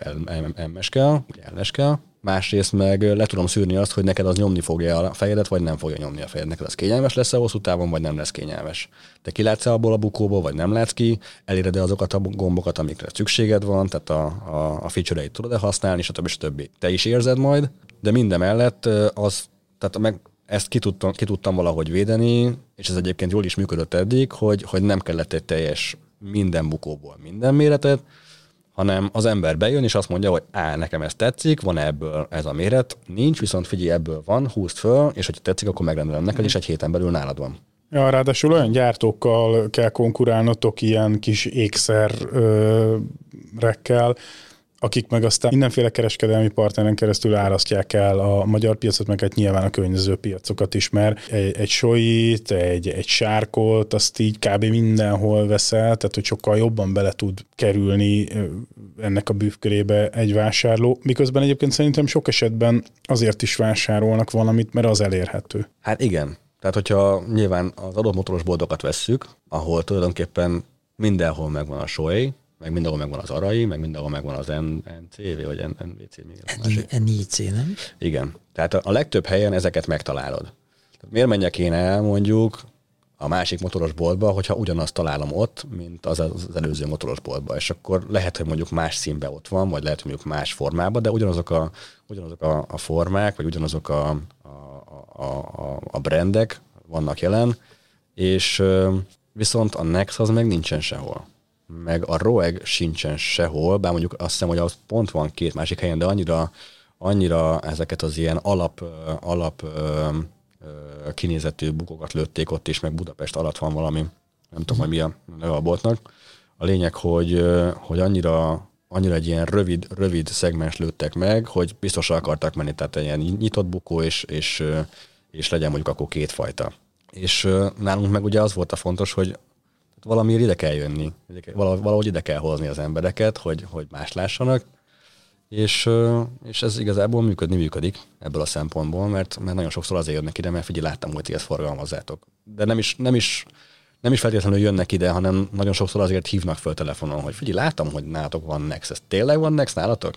MS kell, ugye LS kell, másrészt meg le tudom szűrni azt, hogy neked az nyomni fogja a fejedet, vagy nem fogja nyomni a fejed. Neked az kényelmes lesz a hosszú távon, vagy nem lesz kényelmes. Te kilátsz abból a bukóból, vagy nem látsz ki, eléred azokat a gombokat, amikre szükséged van, tehát a, a, a feature-eit tudod-e használni, stb. stb. Te is érzed majd, de minden mellett az, tehát meg ezt ki tudtam, ki tudtam valahogy védeni, és ez egyébként jól is működött eddig, hogy, hogy nem kellett egy teljes minden bukóból minden méretet, hanem az ember bejön, és azt mondja, hogy á, nekem ez tetszik, van ebből ez a méret, nincs, viszont figyelj, ebből van, húzd föl, és hogyha tetszik, akkor megrendelem neked, és egy héten belül nálad van. Ja, ráadásul olyan gyártókkal kell konkurálnotok ilyen kis ékszerrekkel, akik meg aztán mindenféle kereskedelmi partneren keresztül árasztják el a magyar piacot, meg hát nyilván a környező piacokat is, mert egy, egy sojit, egy, egy sárkot, azt így kb. mindenhol veszel, tehát hogy sokkal jobban bele tud kerülni ennek a bűvkörébe egy vásárló, miközben egyébként szerintem sok esetben azért is vásárolnak valamit, mert az elérhető. Hát igen. Tehát, hogyha nyilván az adott motoros boldokat vesszük, ahol tulajdonképpen mindenhol megvan a soy, meg mindenhol megvan az arai, meg mindenhol megvan az NCV, vagy NVC még. NIC, nem? Igen. Tehát a legtöbb helyen ezeket megtalálod. Miért menjek én el mondjuk a másik motoros boltba, hogyha ugyanazt találom ott, mint az az előző motoros boltba, és akkor lehet, hogy mondjuk más színbe ott van, vagy lehet, hogy mondjuk más formában, de ugyanazok a, ugyanazok a, a formák, vagy ugyanazok a, a, a, a brandek vannak jelen, és viszont a Nex az meg nincsen sehol meg a ROEG sincsen sehol, bár mondjuk azt hiszem, hogy az pont van két másik helyen, de annyira, annyira ezeket az ilyen alap, alap kinézetű bukokat lőtték ott is, meg Budapest alatt van valami, nem tudom, hogy mi a neve a boltnak. A lényeg, hogy, hogy annyira, annyira egy ilyen rövid, rövid szegmens lőttek meg, hogy biztosan akartak menni, tehát egy ilyen nyitott bukó, és, és, és legyen mondjuk akkor kétfajta. És nálunk meg ugye az volt a fontos, hogy valamiért ide kell jönni, valahogy ide kell hozni az embereket, hogy, hogy más lássanak, és, és ez igazából működni működik ebből a szempontból, mert, mert nagyon sokszor azért jönnek ide, mert figyelj, láttam, hogy ti ezt forgalmazzátok. De nem is, nem is, nem is feltétlenül jönnek ide, hanem nagyon sokszor azért hívnak föl telefonon, hogy figyelj, látom, hogy nálatok van Nex. Ez tényleg van Nex nálatok?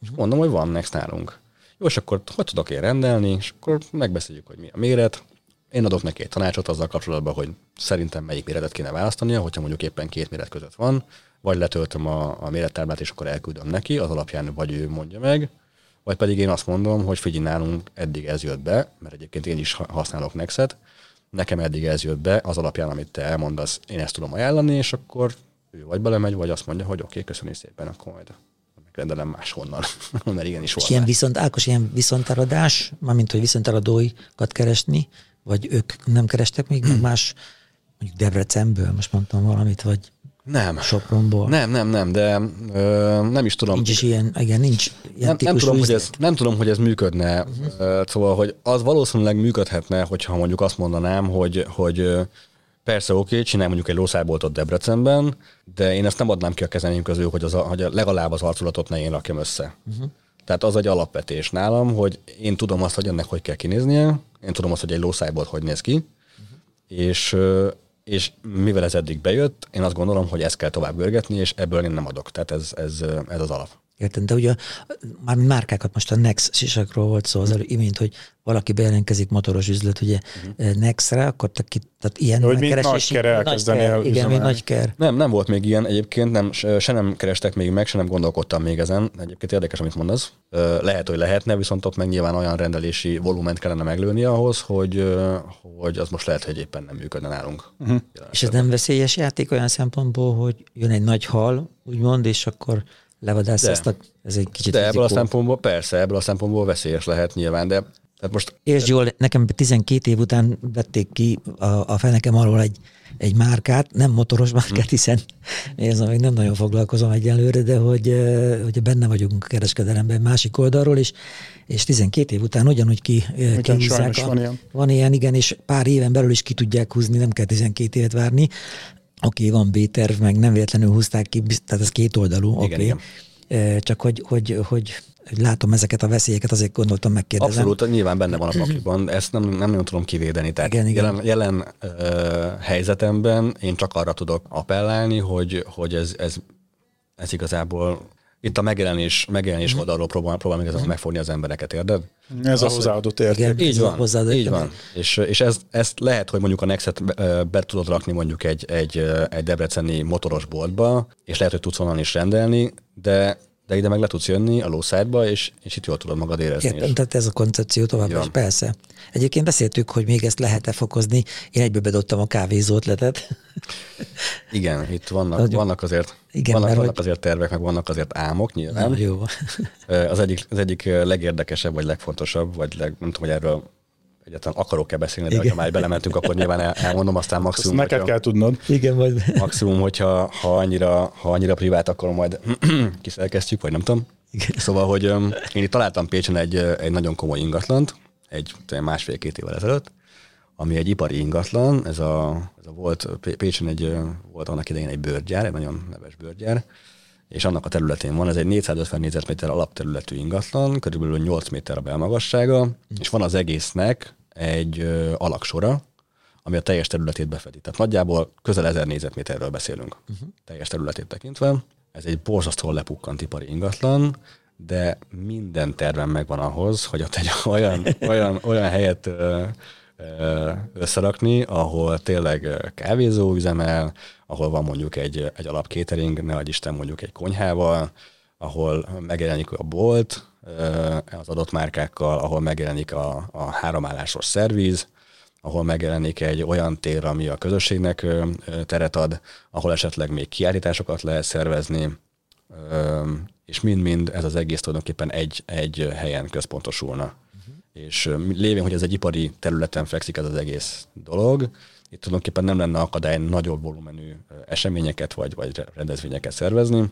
És mondom, hogy van Nex nálunk. Jó, és akkor hogy tudok én rendelni, és akkor megbeszéljük, hogy mi a méret, én adok neki egy tanácsot azzal kapcsolatban, hogy szerintem melyik méretet kéne választania, hogyha mondjuk éppen két méret között van, vagy letöltöm a, a mérettáblát, és akkor elküldöm neki, az alapján vagy ő mondja meg, vagy pedig én azt mondom, hogy figyelj, nálunk eddig ez jött be, mert egyébként én is használok Nexet, nekem eddig ez jött be, az alapján, amit te elmondasz, én ezt tudom ajánlani, és akkor ő vagy belemegy, vagy azt mondja, hogy oké, okay, köszönjük szépen, akkor majd megrendelem máshonnan, *laughs* mert igenis És ilyen viszont, Ákos, ilyen viszonteladás, mármint, hogy viszonteladóikat keresni, vagy ők nem kerestek még meg más, mondjuk Debrecenből, most mondtam valamit, vagy nem. Sopronból. Nem, nem, nem, de ö, nem is tudom. Nincs is ilyen, igen, nincs ilyen nem, nem, tudom, hogy ez, nem tudom, hogy ez működne. Uh-huh. Szóval, hogy az valószínűleg működhetne, hogyha mondjuk azt mondanám, hogy, hogy persze oké, okay, csinálj mondjuk egy lószájboltot Debrecenben, de én ezt nem adnám ki a kezeim közül, hogy, az, hogy legalább az arculatot ne én rakjam össze. Uh-huh. Tehát az egy alapvetés nálam, hogy én tudom azt, hogy ennek hogy kell kinéznie, én tudom azt, hogy egy lószájból hogy néz ki, uh-huh. és, és mivel ez eddig bejött, én azt gondolom, hogy ezt kell tovább görgetni, és ebből én nem adok. Tehát ez, ez, ez az alap. Értem, de ugye már márkákat most a Nex sisakról volt szó az előbb, imént, hogy valaki bejelentkezik motoros üzlet, ugye uh-huh. Nexre, akkor te, tehát ilyen hogy mint nagy ker elkezdeni el Igen, mint nagy ker. Nem, nem volt még ilyen egyébként, nem, se nem kerestek még meg, se nem gondolkodtam még ezen. Egyébként érdekes, amit mondasz. Lehet, hogy lehetne, viszont ott meg nyilván olyan rendelési volument kellene meglőni ahhoz, hogy, hogy az most lehet, hogy éppen nem működne nálunk. Uh-huh. És ez nem veszélyes játék olyan szempontból, hogy jön egy nagy hal, úgymond, és akkor levadász ezt a, ez egy kicsit De ebből a szempontból, persze, ebből a szempontból veszélyes lehet nyilván, de tehát most... És jól, nekem 12 év után vették ki a, a fenekem alól egy, egy márkát, nem motoros márkát, hm. hiszen én még nem nagyon foglalkozom egyelőre, de hogy, hogy benne vagyunk a kereskedelemben másik oldalról, és, és 12 év után ugyanúgy ki. A, van ilyen. Van ilyen, igen, és pár éven belül is ki tudják húzni, nem kell 12 évet várni oké, okay, van B-terv, meg nem véletlenül húzták ki, tehát ez két oldalú, oké. Okay. Csak hogy, hogy, hogy látom ezeket a veszélyeket, azért gondoltam megkérdezem. Abszolút, nyilván benne van a pakliban, ezt nem, nem nagyon tudom kivédeni. Tehát igen, igen. jelen, jelen uh, helyzetemben én csak arra tudok appellálni, hogy, hogy ez, ez, ez igazából itt a megjelenés, megjelenés mm. oldalról próbál, próbálom igazából mm. megfogni az embereket, érded? Ez az, a hozzáadott érték. Így van, hozzáadott így van. És, és ez, ezt lehet, hogy mondjuk a Nexet be, be tudod rakni mondjuk egy, egy, egy debreceni motoros boltba, és lehet, hogy tudsz onnan is rendelni, de de ide meg le tudsz jönni a lószádba, és, és itt jól tudod magad érezni. Értem, tehát ez a koncepció továbbra is, persze. Egyébként beszéltük, hogy még ezt lehet-e fokozni. Én egyből bedottam a kávézó ötletet. *laughs* Igen, itt vannak, vannak azért igen, vannak, vannak hogy... azért tervek, meg vannak azért álmok nyilván. Na, jó. Az egyik, az egyik legérdekesebb, vagy legfontosabb, vagy leg, nem tudom, hogy erről egyáltalán akarok-e beszélni, de ha már belementünk, akkor nyilván el, elmondom, aztán maximum. Azt neked kell tudnod. Igen, majd. Maximum, hogyha ha annyira, ha annyira privát, akkor majd *clears throat* kiszerkesztjük, vagy nem tudom. Igen. Szóval, hogy um, én itt találtam Pécsen egy, egy nagyon komoly ingatlant, egy másfél-két évvel ezelőtt, ami egy ipari ingatlan, ez a, ez a volt, Pécsen egy, volt annak idején egy bőrgyár, egy nagyon neves bőrgyár, és annak a területén van, ez egy 450 négyzetméter alapterületű ingatlan, körülbelül 8 méter a belmagassága, és van az egésznek egy alaksora, ami a teljes területét befedi. Tehát nagyjából közel 1000 négyzetméterről beszélünk, uh-huh. teljes területét tekintve. Ez egy borzasztóan lepukkant ipari ingatlan, de minden terven megvan ahhoz, hogy ott egy *laughs* olyan, olyan, olyan helyet ö, ö, összerakni, ahol tényleg kávézó üzemel, ahol van mondjuk egy, egy alap catering, ne Isten mondjuk egy konyhával, ahol megjelenik a bolt az adott márkákkal, ahol megjelenik a, a háromállásos szerviz, ahol megjelenik egy olyan tér, ami a közösségnek teret ad, ahol esetleg még kiállításokat lehet szervezni, és mind-mind ez az egész tulajdonképpen egy, egy helyen központosulna. Uh-huh. És lévén, hogy ez egy ipari területen fekszik ez az egész dolog, itt tulajdonképpen nem lenne akadály nagyobb volumenű eseményeket vagy, vagy rendezvényeket szervezni,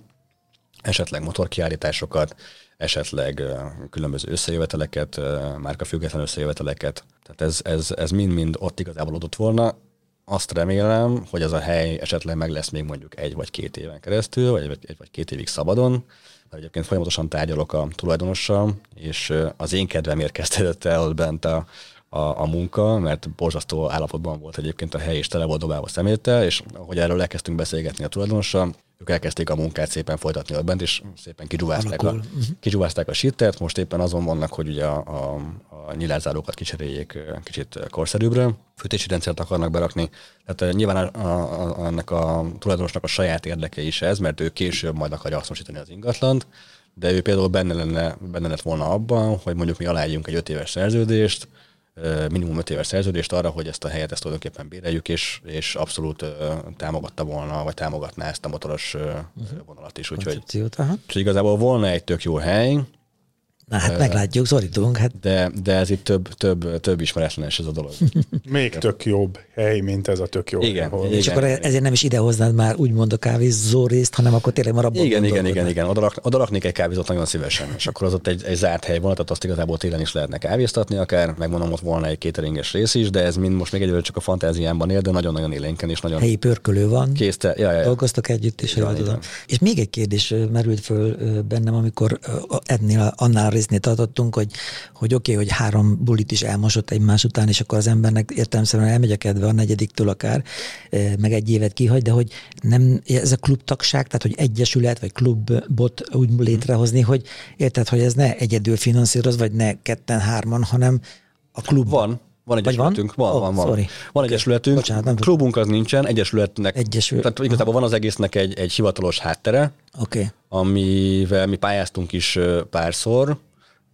esetleg motorkiállításokat, esetleg különböző összejöveteleket, márka független összejöveteleket. Tehát ez, ez, ez mind-mind ott igazából adott volna. Azt remélem, hogy ez a hely esetleg meg lesz még mondjuk egy vagy két éven keresztül, vagy egy vagy két évig szabadon, mert egyébként folyamatosan tárgyalok a tulajdonossal, és az én kedvem kezdődött el bent a, a, a munka, mert borzasztó állapotban volt egyébként a hely, és tele volt dobálva szeméttel, és ahogy erről elkezdtünk beszélgetni a tulajdonossal, ők elkezdték a munkát szépen folytatni ott bent, és szépen kicsúvázták a, kicsúvázták a sittert, most éppen azon vannak, hogy ugye a, a, a nyilázárókat kicseréljék kicsit korszerűbbre, fűtési rendszert akarnak berakni, tehát nyilván a, a, a, ennek a tulajdonosnak a saját érdeke is ez, mert ő később majd akarja hasznosítani az ingatlant, de ő például benne, lenne, benne lett volna abban, hogy mondjuk mi aláírjunk egy öt éves szerződést, minimum 5 éves szerződést arra, hogy ezt a helyet ezt tulajdonképpen béreljük, és, és abszolút támogatta volna, vagy támogatná ezt a motoros uh-huh. vonalat is. Úgyhogy, úgyhogy igazából volna egy tök jó hely, Na hát meglátjuk, szorítunk. Hát. De, de ez itt több, több, több ismeretlenes ez a dolog. *laughs* Még tök jobb hely, mint ez a tök jó igen, hely. Igen, és akkor igen. ezért nem is idehoznád már úgymond a kávézó részt, hanem akkor tényleg már abban Igen, igen, igen, igen. Oda, rak, oda raknék egy kávézót nagyon szívesen, és akkor az ott egy, egy zárt hely volna, tehát azt igazából télen is lehetne kávéztatni akár, megmondom, ott volna egy kéteringes rész is, de ez mind most még egyelőre csak a fantáziámban él, de nagyon-nagyon élénken és nagyon... Helyi pörkölő van. Készte, ja, ja, ja. Dolgoztak együtt, és jól tudom. És még egy kérdés merült föl bennem, amikor ennél annál résznél tartottunk, hogy, hogy oké, okay, hogy három bulit is elmosott egymás után, és akkor az embernek értelmszerűen elmegy a kedve a negyediktől akár, eh, meg egy évet kihagy, de hogy nem ez a klubtagság, tehát hogy egyesület vagy klubot úgy létrehozni, hogy érted, hogy ez ne egyedül finanszíroz, vagy ne ketten, hárman, hanem a klub. Van, van egyesületünk, van, van, van. van. Sorry. Van egyesületünk, Bocsánat, nem klubunk az nincsen, egyesületnek, Egyesül... tehát igazából van az egésznek egy, egy hivatalos háttere, okay. amivel mi pályáztunk is párszor,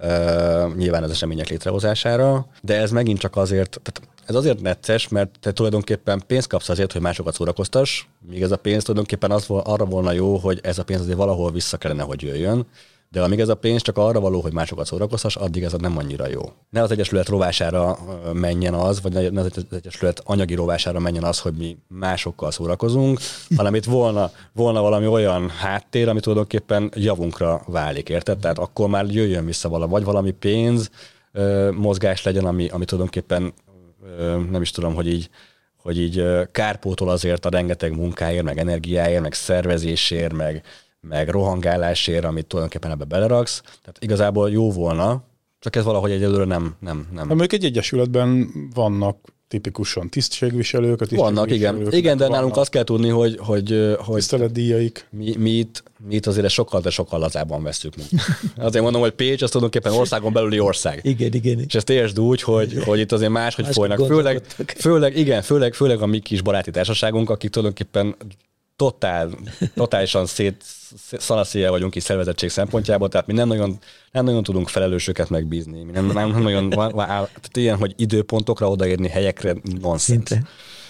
uh, nyilván az események létrehozására, de ez megint csak azért, tehát ez azért necces, mert te tulajdonképpen pénzt kapsz azért, hogy másokat szórakoztass, míg ez a pénz tulajdonképpen az, arra volna jó, hogy ez a pénz azért valahol vissza kellene, hogy jöjjön. De amíg ez a pénz csak arra való, hogy másokat szórakoztass, addig ez nem annyira jó. Ne az Egyesület rovására menjen az, vagy ne az Egyesület anyagi rovására menjen az, hogy mi másokkal szórakozunk, *laughs* hanem itt volna, volna valami olyan háttér, ami tulajdonképpen javunkra válik, érted? Tehát akkor már jöjjön vissza valami, vagy valami pénz, mozgás legyen, ami, ami tulajdonképpen nem is tudom, hogy így hogy így kárpótol azért a rengeteg munkáért, meg energiáért, meg szervezésért, meg, meg rohangálásért, amit tulajdonképpen ebbe beleraksz. Tehát igazából jó volna, csak ez valahogy egyelőre nem... nem, nem. Hát egy egyesületben vannak tipikusan tisztségviselők, a Vannak, igen. Igen, de nálunk azt kell tudni, hogy, hogy, hogy tiszteletdíjaik. Mi, mi, itt, mi itt azért sokkal, de sokkal lazában veszük. *laughs* Azért mondom, hogy Pécs az tulajdonképpen országon belüli ország. Igen, igen. És ezt értsd úgy, hogy, hogy itt azért máshogy Más folynak. Főleg, főleg, igen, főleg, főleg a mi kis baráti társaságunk, akik tulajdonképpen totál, totálisan szét, szanaszéjel vagyunk is szervezettség szempontjából, tehát mi nem nagyon, nem nagyon tudunk felelősöket megbízni. Mi nem, nem, nem nagyon, tehát ilyen, hogy időpontokra odaérni helyekre, nonsens.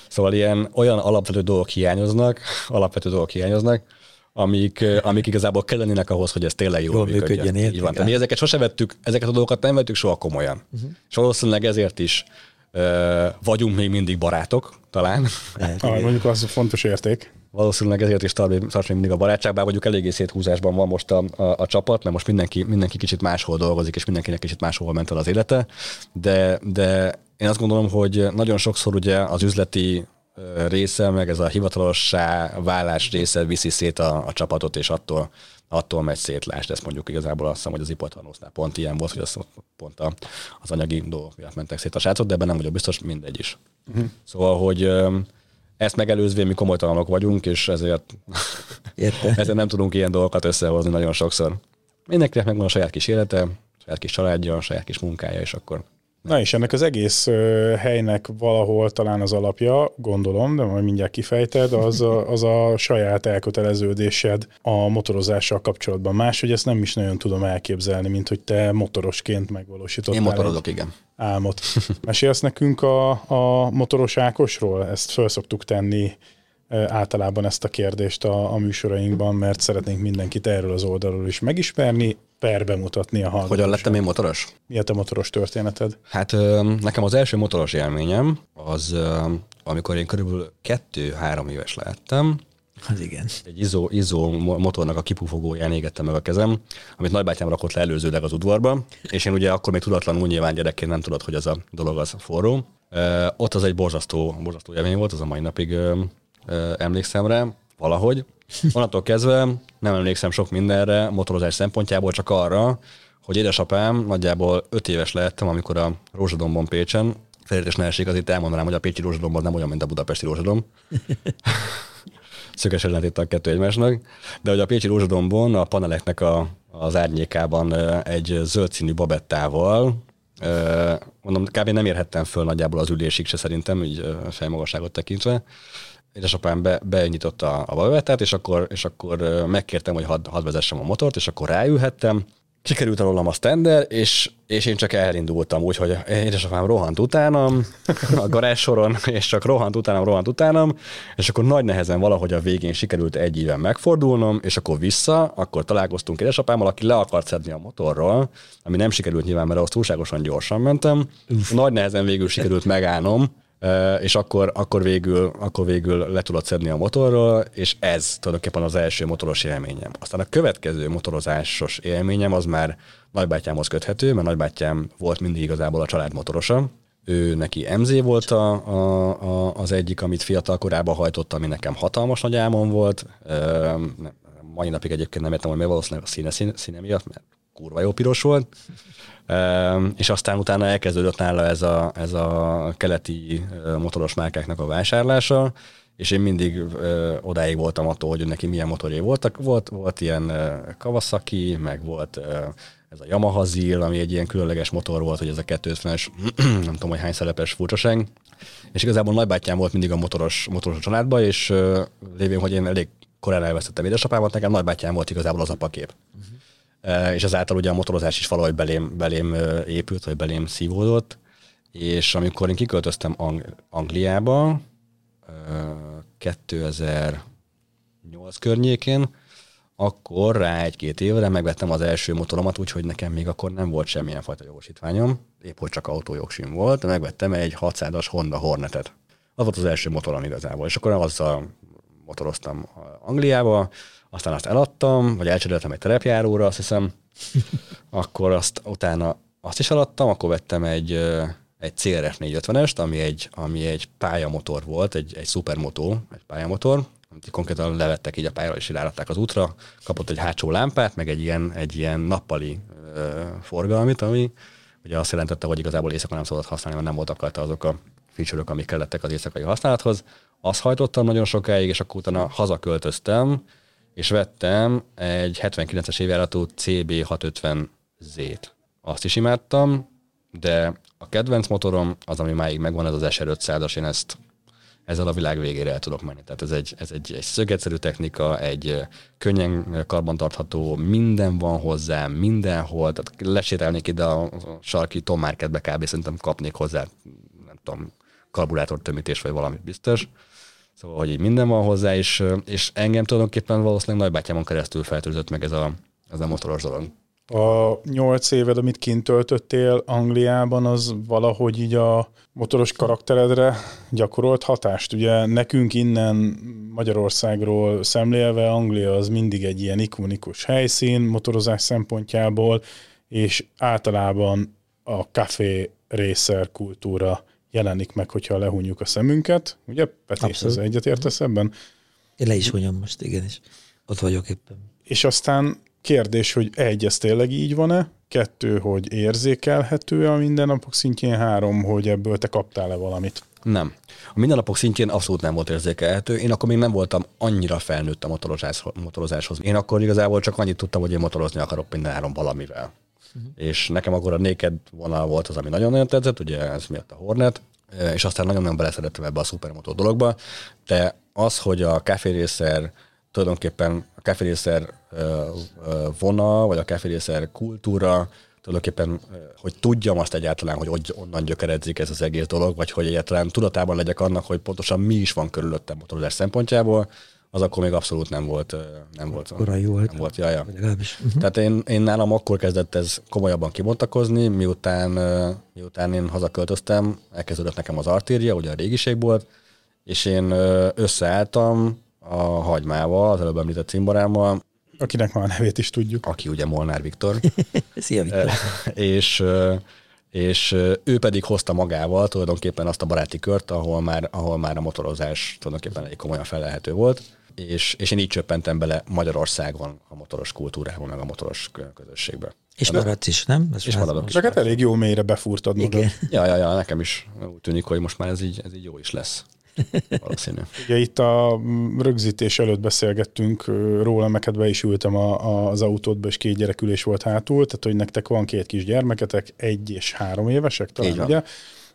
Szóval ilyen olyan alapvető dolgok hiányoznak, alapvető dolgok hiányoznak, amik, amik igazából kellenének ahhoz, hogy ez tényleg jól, jól működjön. működjön így van. Tehát mi ezeket sose vettük, ezeket a dolgokat nem vettük soha komolyan. Uh-huh. És valószínűleg ezért is uh, vagyunk még mindig barátok, talán. Ah, mondjuk az a fontos érték. Valószínűleg ezért is tart, tart mindig a barátság, bár mondjuk eléggé széthúzásban van most a, a, a csapat, mert most mindenki, mindenki kicsit máshol dolgozik, és mindenkinek kicsit máshol ment el az élete, de, de én azt gondolom, hogy nagyon sokszor ugye az üzleti része, meg ez a hivatalossá válás része viszi szét a, a csapatot, és attól, attól megy szétlást. Ezt mondjuk igazából azt hiszem, hogy az ipartanósznál pont ilyen volt, hogy az, pont a, az anyagi dolgok miatt mentek szét a srácok, de ebben nem vagyok biztos, mindegy is. Uh-huh. Szóval, hogy ezt megelőzve mi komolytalanok vagyunk, és ezért, *laughs* ezért nem tudunk ilyen dolgokat összehozni nagyon sokszor. Mindenkinek megvan a saját kis élete, saját kis családja, saját kis munkája, és akkor Na és ennek az egész helynek valahol talán az alapja, gondolom, de majd mindjárt kifejted, az a, az a saját elköteleződésed a motorozással kapcsolatban. Máshogy ezt nem is nagyon tudom elképzelni, mint hogy te motorosként megvalósítottál. Én motorozok, igen. Álmot. *laughs* Mesélsz nekünk a, a motoros Ákosról? Ezt föl szoktuk tenni általában ezt a kérdést a, a műsorainkban, mert szeretnénk mindenkit erről az oldalról is megismerni, per bemutatni a hallgatóság. Hogyan lettem én motoros? Mi a te motoros történeted? Hát nekem az első motoros élményem az, amikor én körülbelül kettő-három éves lehettem, az igen. Egy izó, izó motornak a kipufogóján égettem meg a kezem, amit nagybátyám rakott le előzőleg az udvarba, és én ugye akkor még tudatlanul nyilván gyerekként nem tudod, hogy az a dolog az forró. ott az egy borzasztó, borzasztó élmény volt, az a mai napig emlékszem rá, valahogy. Onnantól kezdve nem emlékszem sok mindenre motorozás szempontjából, csak arra, hogy édesapám nagyjából öt éves lehettem, amikor a Rózsadombon Pécsen, felértés ne esik, azért elmondanám, hogy a Pécsi Rózsadomban nem olyan, mint a budapesti Rózsadom. *laughs* Szöges ellentét a kettő egymásnak. De hogy a Pécsi Rózsadombon a paneleknek a, az árnyékában egy zöld színű babettával, mondom, kb. nem érhettem föl nagyjából az ülésig se szerintem, így fejmagasságot tekintve, édesapám be, benyitotta a babettát, és akkor, és akkor megkértem, hogy hadd had vezessem a motort, és akkor ráülhettem. Sikerült alullam a stender, és, és én csak elindultam úgy, hogy édesapám rohant utánam a garázs soron, és csak rohant utánam, rohant utánam, és akkor nagy nehezen valahogy a végén sikerült egy éven megfordulnom, és akkor vissza, akkor találkoztunk édesapámmal, aki le akart szedni a motorról, ami nem sikerült nyilván, mert ahhoz túlságosan gyorsan mentem. Uf. Nagy nehezen végül sikerült megállnom, és akkor, akkor, végül, akkor végül le tudod szedni a motorról, és ez tulajdonképpen az első motoros élményem. Aztán a következő motorozásos élményem az már nagybátyámhoz köthető, mert nagybátyám volt mindig igazából a család motorosa. Ő neki MZ volt a, a, a, az egyik, amit fiatal korában hajtott, ami nekem hatalmas nagy álmom volt. mai napig egyébként nem értem, hogy mi valószínűleg a színe, színe, színe miatt, mert kurva jó piros volt és aztán utána elkezdődött nála ez a, ez a keleti motoros márkáknak a vásárlása, és én mindig odáig voltam attól, hogy neki milyen motorjai voltak. Volt, volt ilyen Kawasaki, meg volt ez a Yamaha Zil, ami egy ilyen különleges motor volt, hogy ez a 250-es, *clears throat* nem tudom, hogy hány szerepes furcsaság. És igazából nagybátyám volt mindig a motoros, motoros családban, és ö, lévén, hogy én elég korán elvesztettem édesapámat, nekem nagybátyám volt igazából az apakép. Uh-huh és ezáltal ugye a motorozás is valahogy belém, belém épült, vagy belém szívódott, és amikor én kiköltöztem Ang- Angliába 2008 környékén, akkor rá egy-két évre megvettem az első motoromat, úgyhogy nekem még akkor nem volt semmilyen fajta jogosítványom, épp hogy csak autójogsim volt, de megvettem egy 600-as Honda Hornetet. Az volt az első motorom igazából, és akkor azzal motoroztam Angliába, aztán azt eladtam, vagy elcseréltem egy terepjáróra, azt hiszem, *laughs* akkor azt utána azt is eladtam, akkor vettem egy, egy CRF 450-est, ami egy, ami egy pályamotor volt, egy, egy szupermotó, egy pályamotor, amit konkrétan levettek így a pályára, és irányították az útra, kapott egy hátsó lámpát, meg egy ilyen, egy ilyen nappali ö, forgalmit, ami ugye azt jelentette, hogy igazából éjszaka nem szabad használni, mert nem voltak rajta azok a feature amik kellettek az éjszakai használathoz. Azt hajtottam nagyon sokáig, és akkor utána hazaköltöztem, és vettem egy 79-es évjáratú CB650Z-t. Azt is imádtam, de a kedvenc motorom az, ami máig megvan, ez az SR500-as, én ezt, ezzel a világ végére el tudok menni. Tehát ez egy, ez egy, egy szögetszerű technika, egy könnyen karbantartható, minden van hozzá, mindenhol, tehát lesétálnék ide a sarki Tom Marketbe kb. szerintem kapnék hozzá, nem tudom, karburátortömítés vagy valami biztos. Szóval, hogy így minden van hozzá, és, és engem tulajdonképpen valószínűleg nagybátyámon keresztül feltűzött meg ez a, ez a motoros dolog. A nyolc éved, amit kint töltöttél Angliában, az valahogy így a motoros karakteredre gyakorolt hatást. Ugye nekünk innen Magyarországról szemlélve Anglia az mindig egy ilyen ikonikus helyszín motorozás szempontjából, és általában a café racer kultúra jelenik meg, hogyha lehúnyjuk a szemünket. Ugye, Peti, ez egyetértesz ebben? Én le is hunyom most, igen, és ott vagyok éppen. És aztán kérdés, hogy egy, ez tényleg így van-e? Kettő, hogy érzékelhető a mindennapok szintjén? Három, hogy ebből te kaptál-e valamit? Nem. A mindennapok szintjén abszolút nem volt érzékelhető. Én akkor még nem voltam annyira felnőtt a motorozás, motorozáshoz. Én akkor igazából csak annyit tudtam, hogy én motorozni akarok mindenáron valamivel. Uh-huh. És nekem akkor a Naked vonal volt az, ami nagyon-nagyon tetszett, ugye ez miatt a Hornet, és aztán nagyon-nagyon beleszerettem ebbe a szupermotó dologba, de az, hogy a kávérészszer tulajdonképpen a kávérészszer vonal, vagy a kávérészszer kultúra, tulajdonképpen, hogy tudjam azt egyáltalán, hogy onnan gyökeredzik ez az egész dolog, vagy hogy egyáltalán tudatában legyek annak, hogy pontosan mi is van körülöttem motorozás szempontjából, az akkor még abszolút nem volt. Nem volt, Korai volt. Nem volt, jaja. Uh-huh. Tehát én, én nálam akkor kezdett ez komolyabban kibontakozni, miután, miután én hazaköltöztem, elkezdődött nekem az artéria, ugye a régiség volt, és én összeálltam a hagymával, az előbb említett cimborámmal. Akinek már a nevét is tudjuk. Aki ugye Molnár Viktor. *laughs* Szia Viktor. és és ő pedig hozta magával tulajdonképpen azt a baráti kört, ahol már, ahol már a motorozás tulajdonképpen egy komolyan felelhető volt és, és én így csöppentem bele Magyarországon a motoros kultúrába, meg a motoros közösségbe. És De maradsz is, nem? Ez és maradok is. hát elég jó mélyre befúrtad magad. Igen. Ja, ja, ja, nekem is úgy tűnik, hogy most már ez így, ez így jó is lesz. Valószínű. *laughs* Ugye itt a rögzítés előtt beszélgettünk róla, meked be is ültem a, a, az autódba, és két gyerekülés volt hátul, tehát hogy nektek van két kis gyermeketek, egy és három évesek talán, ugye?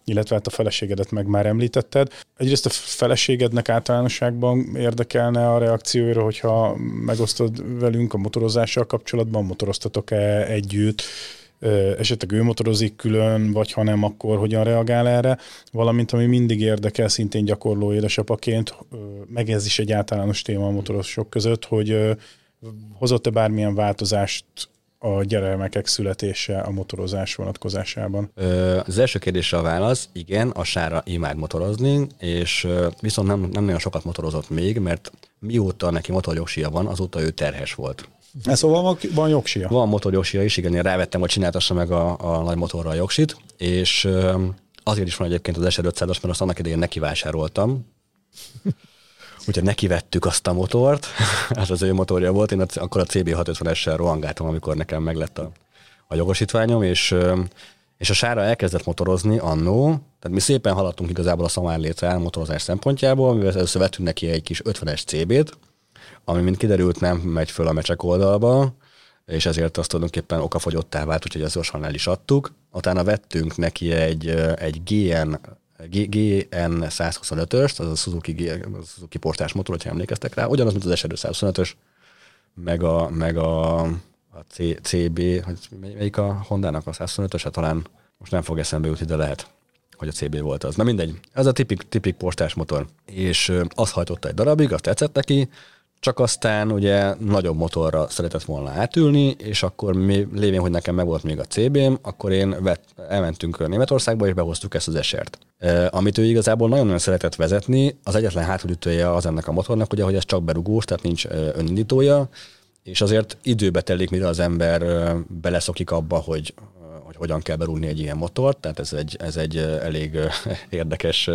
Illetve hát a feleségedet meg már említetted. Egyrészt a feleségednek általánosságban érdekelne a reakcióira, hogyha megosztod velünk a motorozással kapcsolatban, motoroztatok-e együtt, esetleg ő motorozik külön, vagy ha nem, akkor hogyan reagál erre, valamint ami mindig érdekel szintén gyakorló édesapaként, meg ez is egy általános téma a motorosok között, hogy hozott-e bármilyen változást a gyermekek születése a motorozás vonatkozásában? Az első kérdésre a válasz, igen, a Sára imád motorozni, és viszont nem, nem nagyon sokat motorozott még, mert mióta neki motorjogsia van, azóta ő terhes volt. Ez szóval van, van jogsia? Van motorjogsia is, igen, én rávettem, hogy csináltassa meg a, a nagy motorra a jogsit, és azért is van egyébként az SR 500-as, mert azt annak idején neki vásároltam, Úgyhogy nekivettük azt a motort, az *laughs* az ő motorja volt, én akkor a CB650-essel rohangáltam, amikor nekem meglett a, a jogosítványom, és, és a sára elkezdett motorozni annó, tehát mi szépen haladtunk igazából a szamár létre motorozás szempontjából, mivel először vettünk neki egy kis 50-es CB-t, ami mint kiderült nem megy föl a mecsek oldalba, és ezért azt tulajdonképpen okafogyottá vált, úgyhogy az gyorsan el is adtuk. Utána vettünk neki egy, egy GN GN 125-öst, az a Suzuki, a Suzuki portás motor, hogyha emlékeztek rá, ugyanaz, mint az SR 125-ös, meg a, meg a, a C, CB, hogy melyik a Honda-nak a 125-ös, hát talán most nem fog eszembe jutni, de lehet, hogy a CB volt az. Na mindegy, ez a tipik, tipik portás motor. És azt hajtotta egy darabig, azt tetszett neki, csak aztán ugye nagyobb motorra szeretett volna átülni, és akkor mi, lévén, hogy nekem meg volt még a CB-m, akkor én vett, elmentünk Németországba, és behoztuk ezt az esert. E, amit ő igazából nagyon-nagyon szeretett vezetni, az egyetlen hátulütője az ennek a motornak, ugye, hogy ez csak berugós, tehát nincs önindítója, és azért időbe telik, mire az ember beleszokik abba, hogy, hogy hogyan kell berúgni egy ilyen motort, tehát ez egy, ez egy elég érdekes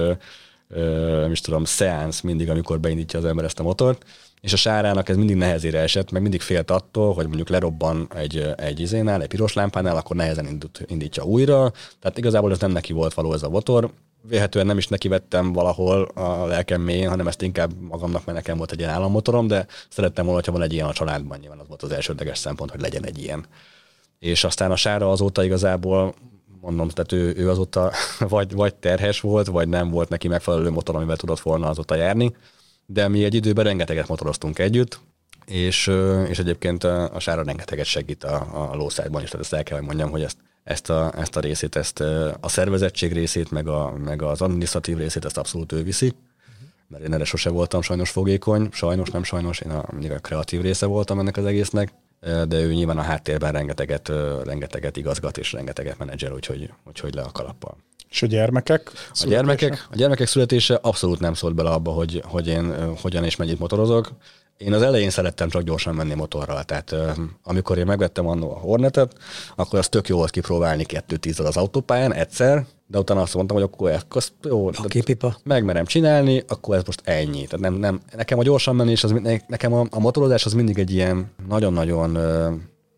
nem is tudom, szeánsz mindig, amikor beindítja az ember ezt a motort és a sárának ez mindig nehezére esett, meg mindig félt attól, hogy mondjuk lerobban egy, egy izénál, egy piros lámpánál, akkor nehezen indít, indítja újra. Tehát igazából ez nem neki volt való ez a motor. Véhetően nem is neki vettem valahol a lelkem mélyén, hanem ezt inkább magamnak, mert nekem volt egy ilyen állammotorom, de szerettem volna, hogyha van egy ilyen a családban, nyilván az volt az elsődleges szempont, hogy legyen egy ilyen. És aztán a sára azóta igazából mondom, tehát ő, ő azóta *laughs* vagy, vagy terhes volt, vagy nem volt neki megfelelő motor, amivel tudott volna azóta járni, de mi egy időben rengeteget motoroztunk együtt, és, és egyébként a, a sára rengeteget segít a, a lószájban is, tehát ezt el kell, hogy mondjam, hogy ezt, ezt, a, ezt a részét, ezt a szervezettség részét, meg, a, meg az administratív részét, ezt abszolút ő viszi, mert én erre sose voltam sajnos fogékony, sajnos, nem sajnos, én a, mindig a kreatív része voltam ennek az egésznek, de ő nyilván a háttérben rengeteget, rengeteget igazgat és rengeteget menedzser, úgyhogy, úgyhogy le a kalappal. És a gyermekek? A gyermekek, a gyermekek születése abszolút nem szólt bele abba, hogy, hogy én hogyan és mennyit motorozok. Én az elején szerettem csak gyorsan menni motorral, tehát amikor én megvettem annó a Hornetet, akkor az tök jó volt kipróbálni kettő tízzel az autópályán egyszer, de utána azt mondtam, hogy akkor ezt jó, pipa. megmerem csinálni, akkor ez most ennyi. Tehát nem, nem, nekem a gyorsan menés, az, nekem a, a motorozás az mindig egy ilyen nagyon-nagyon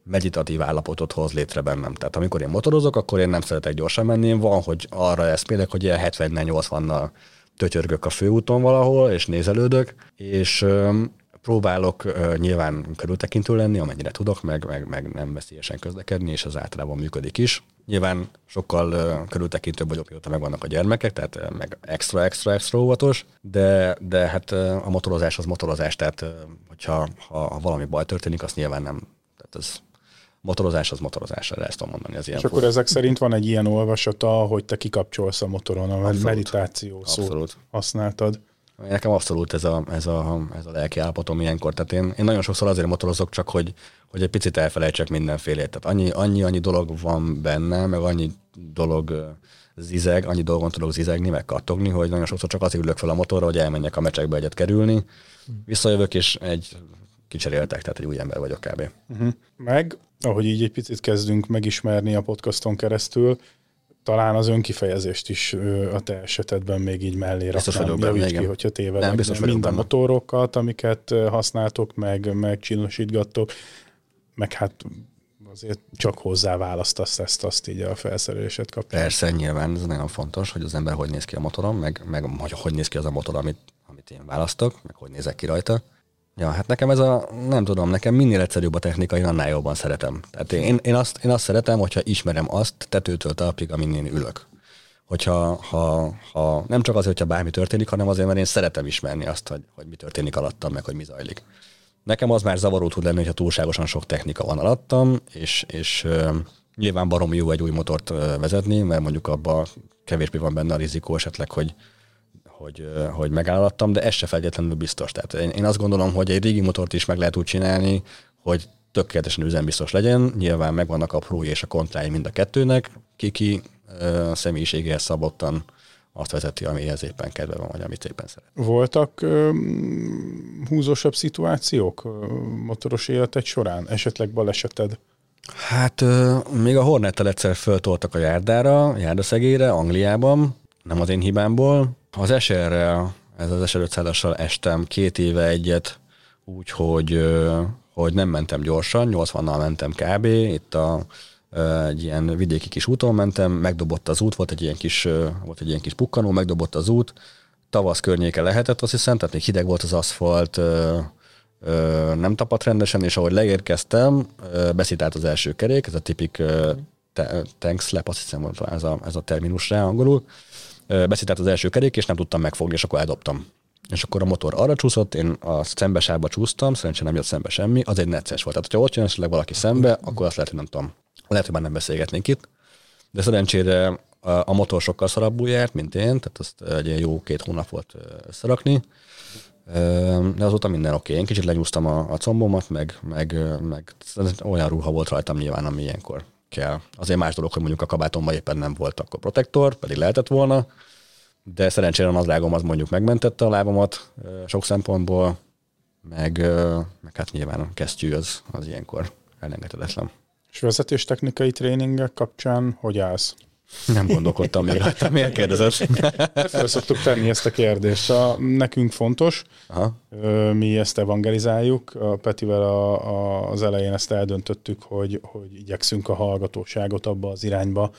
meditatív állapotot hoz létre bennem. Tehát amikor én motorozok, akkor én nem szeretek gyorsan menni, én van, hogy arra eszmélek, hogy ilyen 70-80-nal tötyörgök a főúton valahol, és nézelődök, és próbálok nyilván körültekintő lenni, amennyire tudok, meg, meg, meg nem veszélyesen közlekedni, és az általában működik is. Nyilván sokkal uh, körültekintőbb vagyok, mióta megvannak a gyermekek, tehát meg extra, extra, extra óvatos, de, de hát a motorozás az motorozás, tehát hogyha ha, ha valami baj történik, azt nyilván nem, tehát ez motorozás az motorozás, erre ezt tudom mondani. Az ilyen és akkor ezek szerint van egy ilyen olvasata, hogy te kikapcsolsz a motoron, a Abszolút. meditáció szót Abszolút. használtad. Nekem abszolút ez a, ez a, ez a lelki állapotom ilyenkor. Tehát én, én nagyon sokszor azért motorozok, csak hogy, hogy egy picit elfelejtsek mindenfélét. Tehát annyi, annyi, annyi dolog van benne, meg annyi dolog zizeg, annyi dolgon tudok zizegni, meg kattogni, hogy nagyon sokszor csak azért ülök fel a motorra, hogy elmenjek a mecsekbe egyet kerülni. Visszajövök, és egy kicseréltek, tehát egy új ember vagyok kb. Uh-huh. Meg, ahogy így egy picit kezdünk megismerni a podcaston keresztül, talán az önkifejezést is a te esetedben még így mellé biztos raknám. Vagyok benne, ki, hogyha tévedek. Nem, biztos mind a motorokat, amiket használtok, meg, meg csinosítgattok, meg hát azért csak hozzá választasz ezt, azt így a felszerelésed kapcsán. Persze, nyilván ez nagyon fontos, hogy az ember hogy néz ki a motoron, meg, meg hogy, hogy néz ki az a motor, amit, amit én választok, meg hogy nézek ki rajta. Ja, hát nekem ez a, nem tudom, nekem minél egyszerűbb a technika, én annál jobban szeretem. Tehát én, én, azt, én azt szeretem, hogyha ismerem azt tetőtől talpig, amin én ülök. Hogyha ha, ha, nem csak azért, hogyha bármi történik, hanem azért, mert én szeretem ismerni azt, hogy, hogy mi történik alattam, meg hogy mi zajlik. Nekem az már zavaró tud lenni, hogyha túlságosan sok technika van alattam, és, és uh, nyilván barom jó egy új motort uh, vezetni, mert mondjuk abban kevésbé van benne a rizikó esetleg, hogy hogy, hogy megállaptam, de ez se feltétlenül biztos. Tehát én, én azt gondolom, hogy egy régi motort is meg lehet úgy csinálni, hogy tökéletesen üzembiztos legyen. Nyilván megvannak a prói és a kontrái mind a kettőnek. Kiki a személyiségéhez szabottan azt vezeti, amihez éppen kedve van, vagy amit éppen szeret. Voltak ö, húzósabb szituációk motoros életed során? Esetleg baleseted? Hát ö, még a Hornettel egyszer föltoltak a járdára, járdaszegére, Angliában, nem az én hibámból. Az SR-rel, ez az SR 500 estem két éve egyet, úgyhogy hogy nem mentem gyorsan, 80-nal mentem kb. Itt a, egy ilyen vidéki kis úton mentem, megdobott az út, volt egy ilyen kis, volt egy ilyen kis pukkanó, megdobott az út, tavasz környéke lehetett, azt hiszem, tehát még hideg volt az aszfalt, nem tapadt rendesen, és ahogy leérkeztem, beszitált az első kerék, ez a tipik tank slap, azt hiszem, ez a, ez a terminus rá angolul, beszített az első kerék, és nem tudtam megfogni, és akkor eldobtam. És akkor a motor arra csúszott, én a szembesába csúsztam, szerencsére nem jött szembe semmi, az egy necces volt. Tehát, ha ott jön esetleg valaki szembe, akkor azt lehet, hogy nem tudom. Lehet, hogy már nem beszélgetnénk itt. De szerencsére a motor sokkal szarabbul járt, mint én, tehát azt egy jó két hónap volt összerakni. De azóta minden oké. Okay. Én kicsit lenyúztam a, a combomat, meg, meg, meg olyan ruha volt rajtam nyilván, ami ilyenkor kell. Azért más dolog, hogy mondjuk a kabátomban éppen nem volt akkor protektor, pedig lehetett volna, de szerencsére az lágom az mondjuk megmentette a lábamat sok szempontból, meg, meg hát nyilván a kesztyű az, az ilyenkor elengedhetetlen. És vezetéstechnikai tréningek kapcsán hogy állsz? Nem gondolkodtam még rajta, miért kérdezett? Fel szoktuk tenni ezt a kérdést. A, nekünk fontos, Aha. mi ezt evangelizáljuk. A Petivel a, a, az elején ezt eldöntöttük, hogy, hogy igyekszünk a hallgatóságot abba az irányba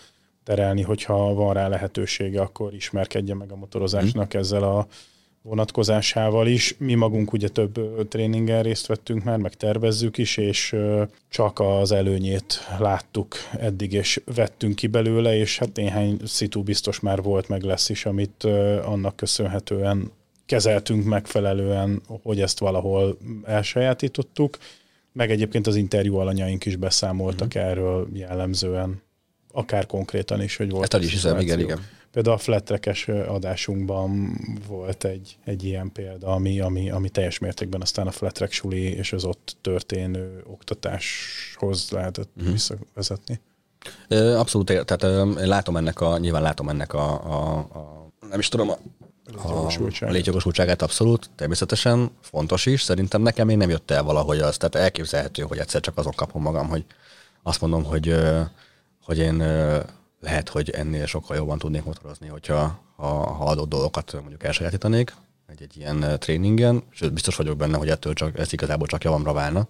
terelni, hogyha van rá lehetősége, akkor ismerkedje meg a motorozásnak hmm. ezzel a vonatkozásával is. Mi magunk ugye több tréningen részt vettünk már, meg tervezzük is, és csak az előnyét láttuk eddig, és vettünk ki belőle, és hát néhány szitu biztos már volt, meg lesz is, amit annak köszönhetően kezeltünk megfelelően, hogy ezt valahol elsajátítottuk, meg egyébként az interjú alanyaink is beszámoltak uh-huh. erről jellemzően, akár konkrétan is, hogy volt. Ezt is hiszem, igen, igen. Például a flatrekes adásunkban volt egy, egy ilyen példa, ami, ami, ami teljes mértékben aztán a flatrek suli és az ott történő oktatáshoz lehetett uh-huh. visszavezetni. Abszolút, tehát látom ennek a, nyilván látom ennek a, a, a nem is tudom, a, a létjogosultságát abszolút, természetesen fontos is. Szerintem nekem még nem jött el valahogy az, tehát elképzelhető, hogy egyszer csak azon kapom magam, hogy azt mondom, hogy, hogy én lehet, hogy ennél sokkal jobban tudnék motorozni, hogyha ha, ha adott dolgokat mondjuk elsajátítanék egy, egy ilyen tréningen, sőt biztos vagyok benne, hogy ettől csak, ez igazából csak javamra válna.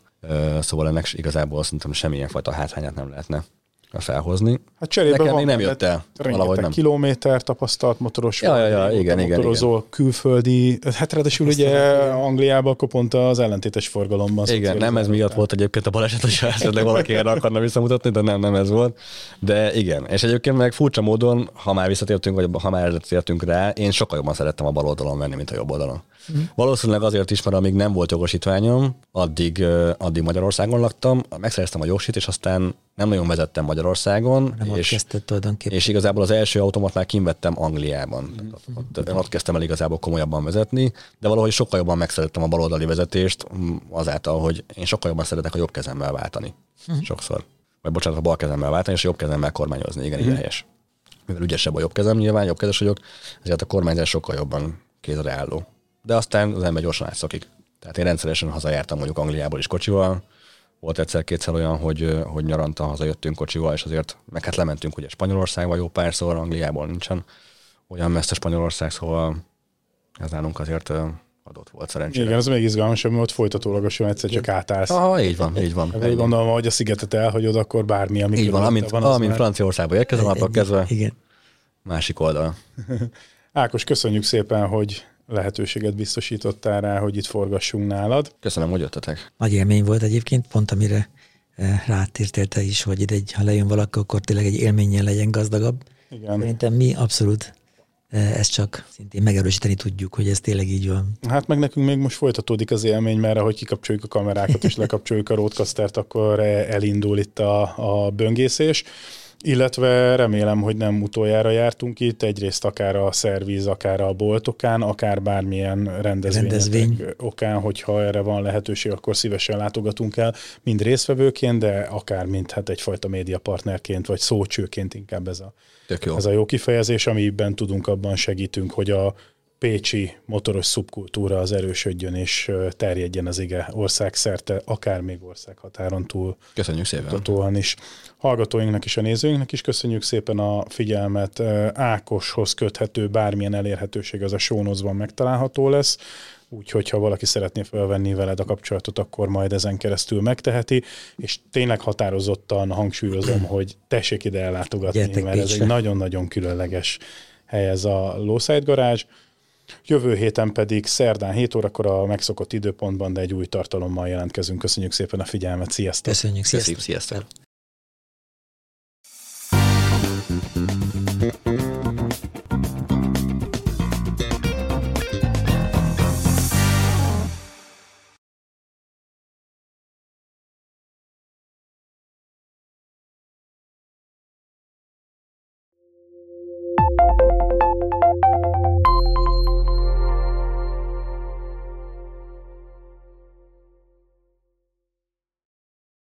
Szóval ennek igazából szerintem semmilyen fajta hátrányát nem lehetne felhozni. Hát cserébe Nekem még nem jött el. Valahogy nem. kilométer tapasztalt motoros. Ja, ja, ja, igen, igen, motorozó, igen. külföldi. Hát ráadásul ugye Angliában akkor pont az ellentétes forgalomban. Igen, nem ez miatt volt egyébként a baleset, hogy esetleg valaki erre akarna visszamutatni, de nem, nem ez volt. De igen, és egyébként meg furcsa módon, ha már visszatértünk, vagy ha már tértünk rá, én sokkal jobban szerettem a bal oldalon menni, mint a jobb oldalon. Mm. Valószínűleg azért is, mert amíg nem volt jogosítványom, addig, addig Magyarországon laktam, megszereztem a jogsit, és aztán nem nagyon vezettem Magyarországon. Nem és, ott tulajdonképpen. És igazából az első automat már kivettem Angliában. Mm. Ott, ott, ott kezdtem el igazából komolyabban vezetni, de valahogy sokkal jobban megszerettem a baloldali vezetést azáltal, hogy én sokkal jobban szeretek a jobb kezemmel váltani. Mm. Sokszor. Vagy bocsánat, a bal kezemmel váltani, és a jobb kezemmel kormányozni. Igen, mm. igen, helyes. Mivel ügyesebb a jobb kezem, nyilván jobb kezes vagyok, ezért a kormányzás sokkal jobban kézre álló de aztán az ember gyorsan átszokik. Tehát én rendszeresen hazajártam mondjuk Angliából is kocsival, volt egyszer-kétszer olyan, hogy, hogy nyaranta hazajöttünk kocsival, és azért meg hát lementünk ugye Spanyolországba jó párszor, Angliából nincsen olyan messze Spanyolország, szóval ez nálunk azért adott volt szerencsére. Igen, ez még izgalmasabb, mert ott folytatólagosan egyszer csak átállsz. Aha, így van, így van. Így gondolom, hogy a szigetet elhagyod, akkor bármi, ami Így van, amint, van, amint már... Franciaországba érkezem, akkor kezdve igen. másik oldal. *laughs* Ákos, köszönjük szépen, hogy lehetőséget biztosítottál rá, hogy itt forgassunk nálad. Köszönöm, hogy jöttetek. Nagy élmény volt egyébként, pont amire eh, rátértél te is, hogy ide egy, ha lejön valaki, akkor tényleg egy élménnyel legyen gazdagabb. Igen. Szerintem mi abszolút eh, ezt csak szintén megerősíteni tudjuk, hogy ez tényleg így van. Hát meg nekünk még most folytatódik az élmény, mert ahogy kikapcsoljuk a kamerákat és lekapcsoljuk a roadcastert, akkor elindul itt a, a böngészés. Illetve remélem, hogy nem utoljára jártunk itt, egyrészt akár a szervíz, akár a boltokán, akár bármilyen rendezvény okán, hogyha erre van lehetőség, akkor szívesen látogatunk el, mind résztvevőként, de akár mint hát egyfajta médiapartnerként, vagy szócsőként inkább ez a, jó. ez a jó kifejezés, amiben tudunk, abban segítünk, hogy a pécsi motoros szubkultúra az erősödjön és terjedjen az ige országszerte, akár még országhatáron túl. Köszönjük szépen. is. Hallgatóinknak és a nézőinknek is köszönjük szépen a figyelmet. Ákoshoz köthető bármilyen elérhetőség az a sónozban megtalálható lesz úgyhogy ha valaki szeretné felvenni veled a kapcsolatot, akkor majd ezen keresztül megteheti, és tényleg határozottan hangsúlyozom, *clears throat* hogy tessék ide ellátogatni, Gyertek mert ez egy nagyon-nagyon különleges hely ez a Lowside garázs. Jövő héten pedig szerdán 7 órakor a megszokott időpontban, de egy új tartalommal jelentkezünk. Köszönjük szépen a figyelmet, sziasztok! Köszönjük, sziasztok! Sziasztok.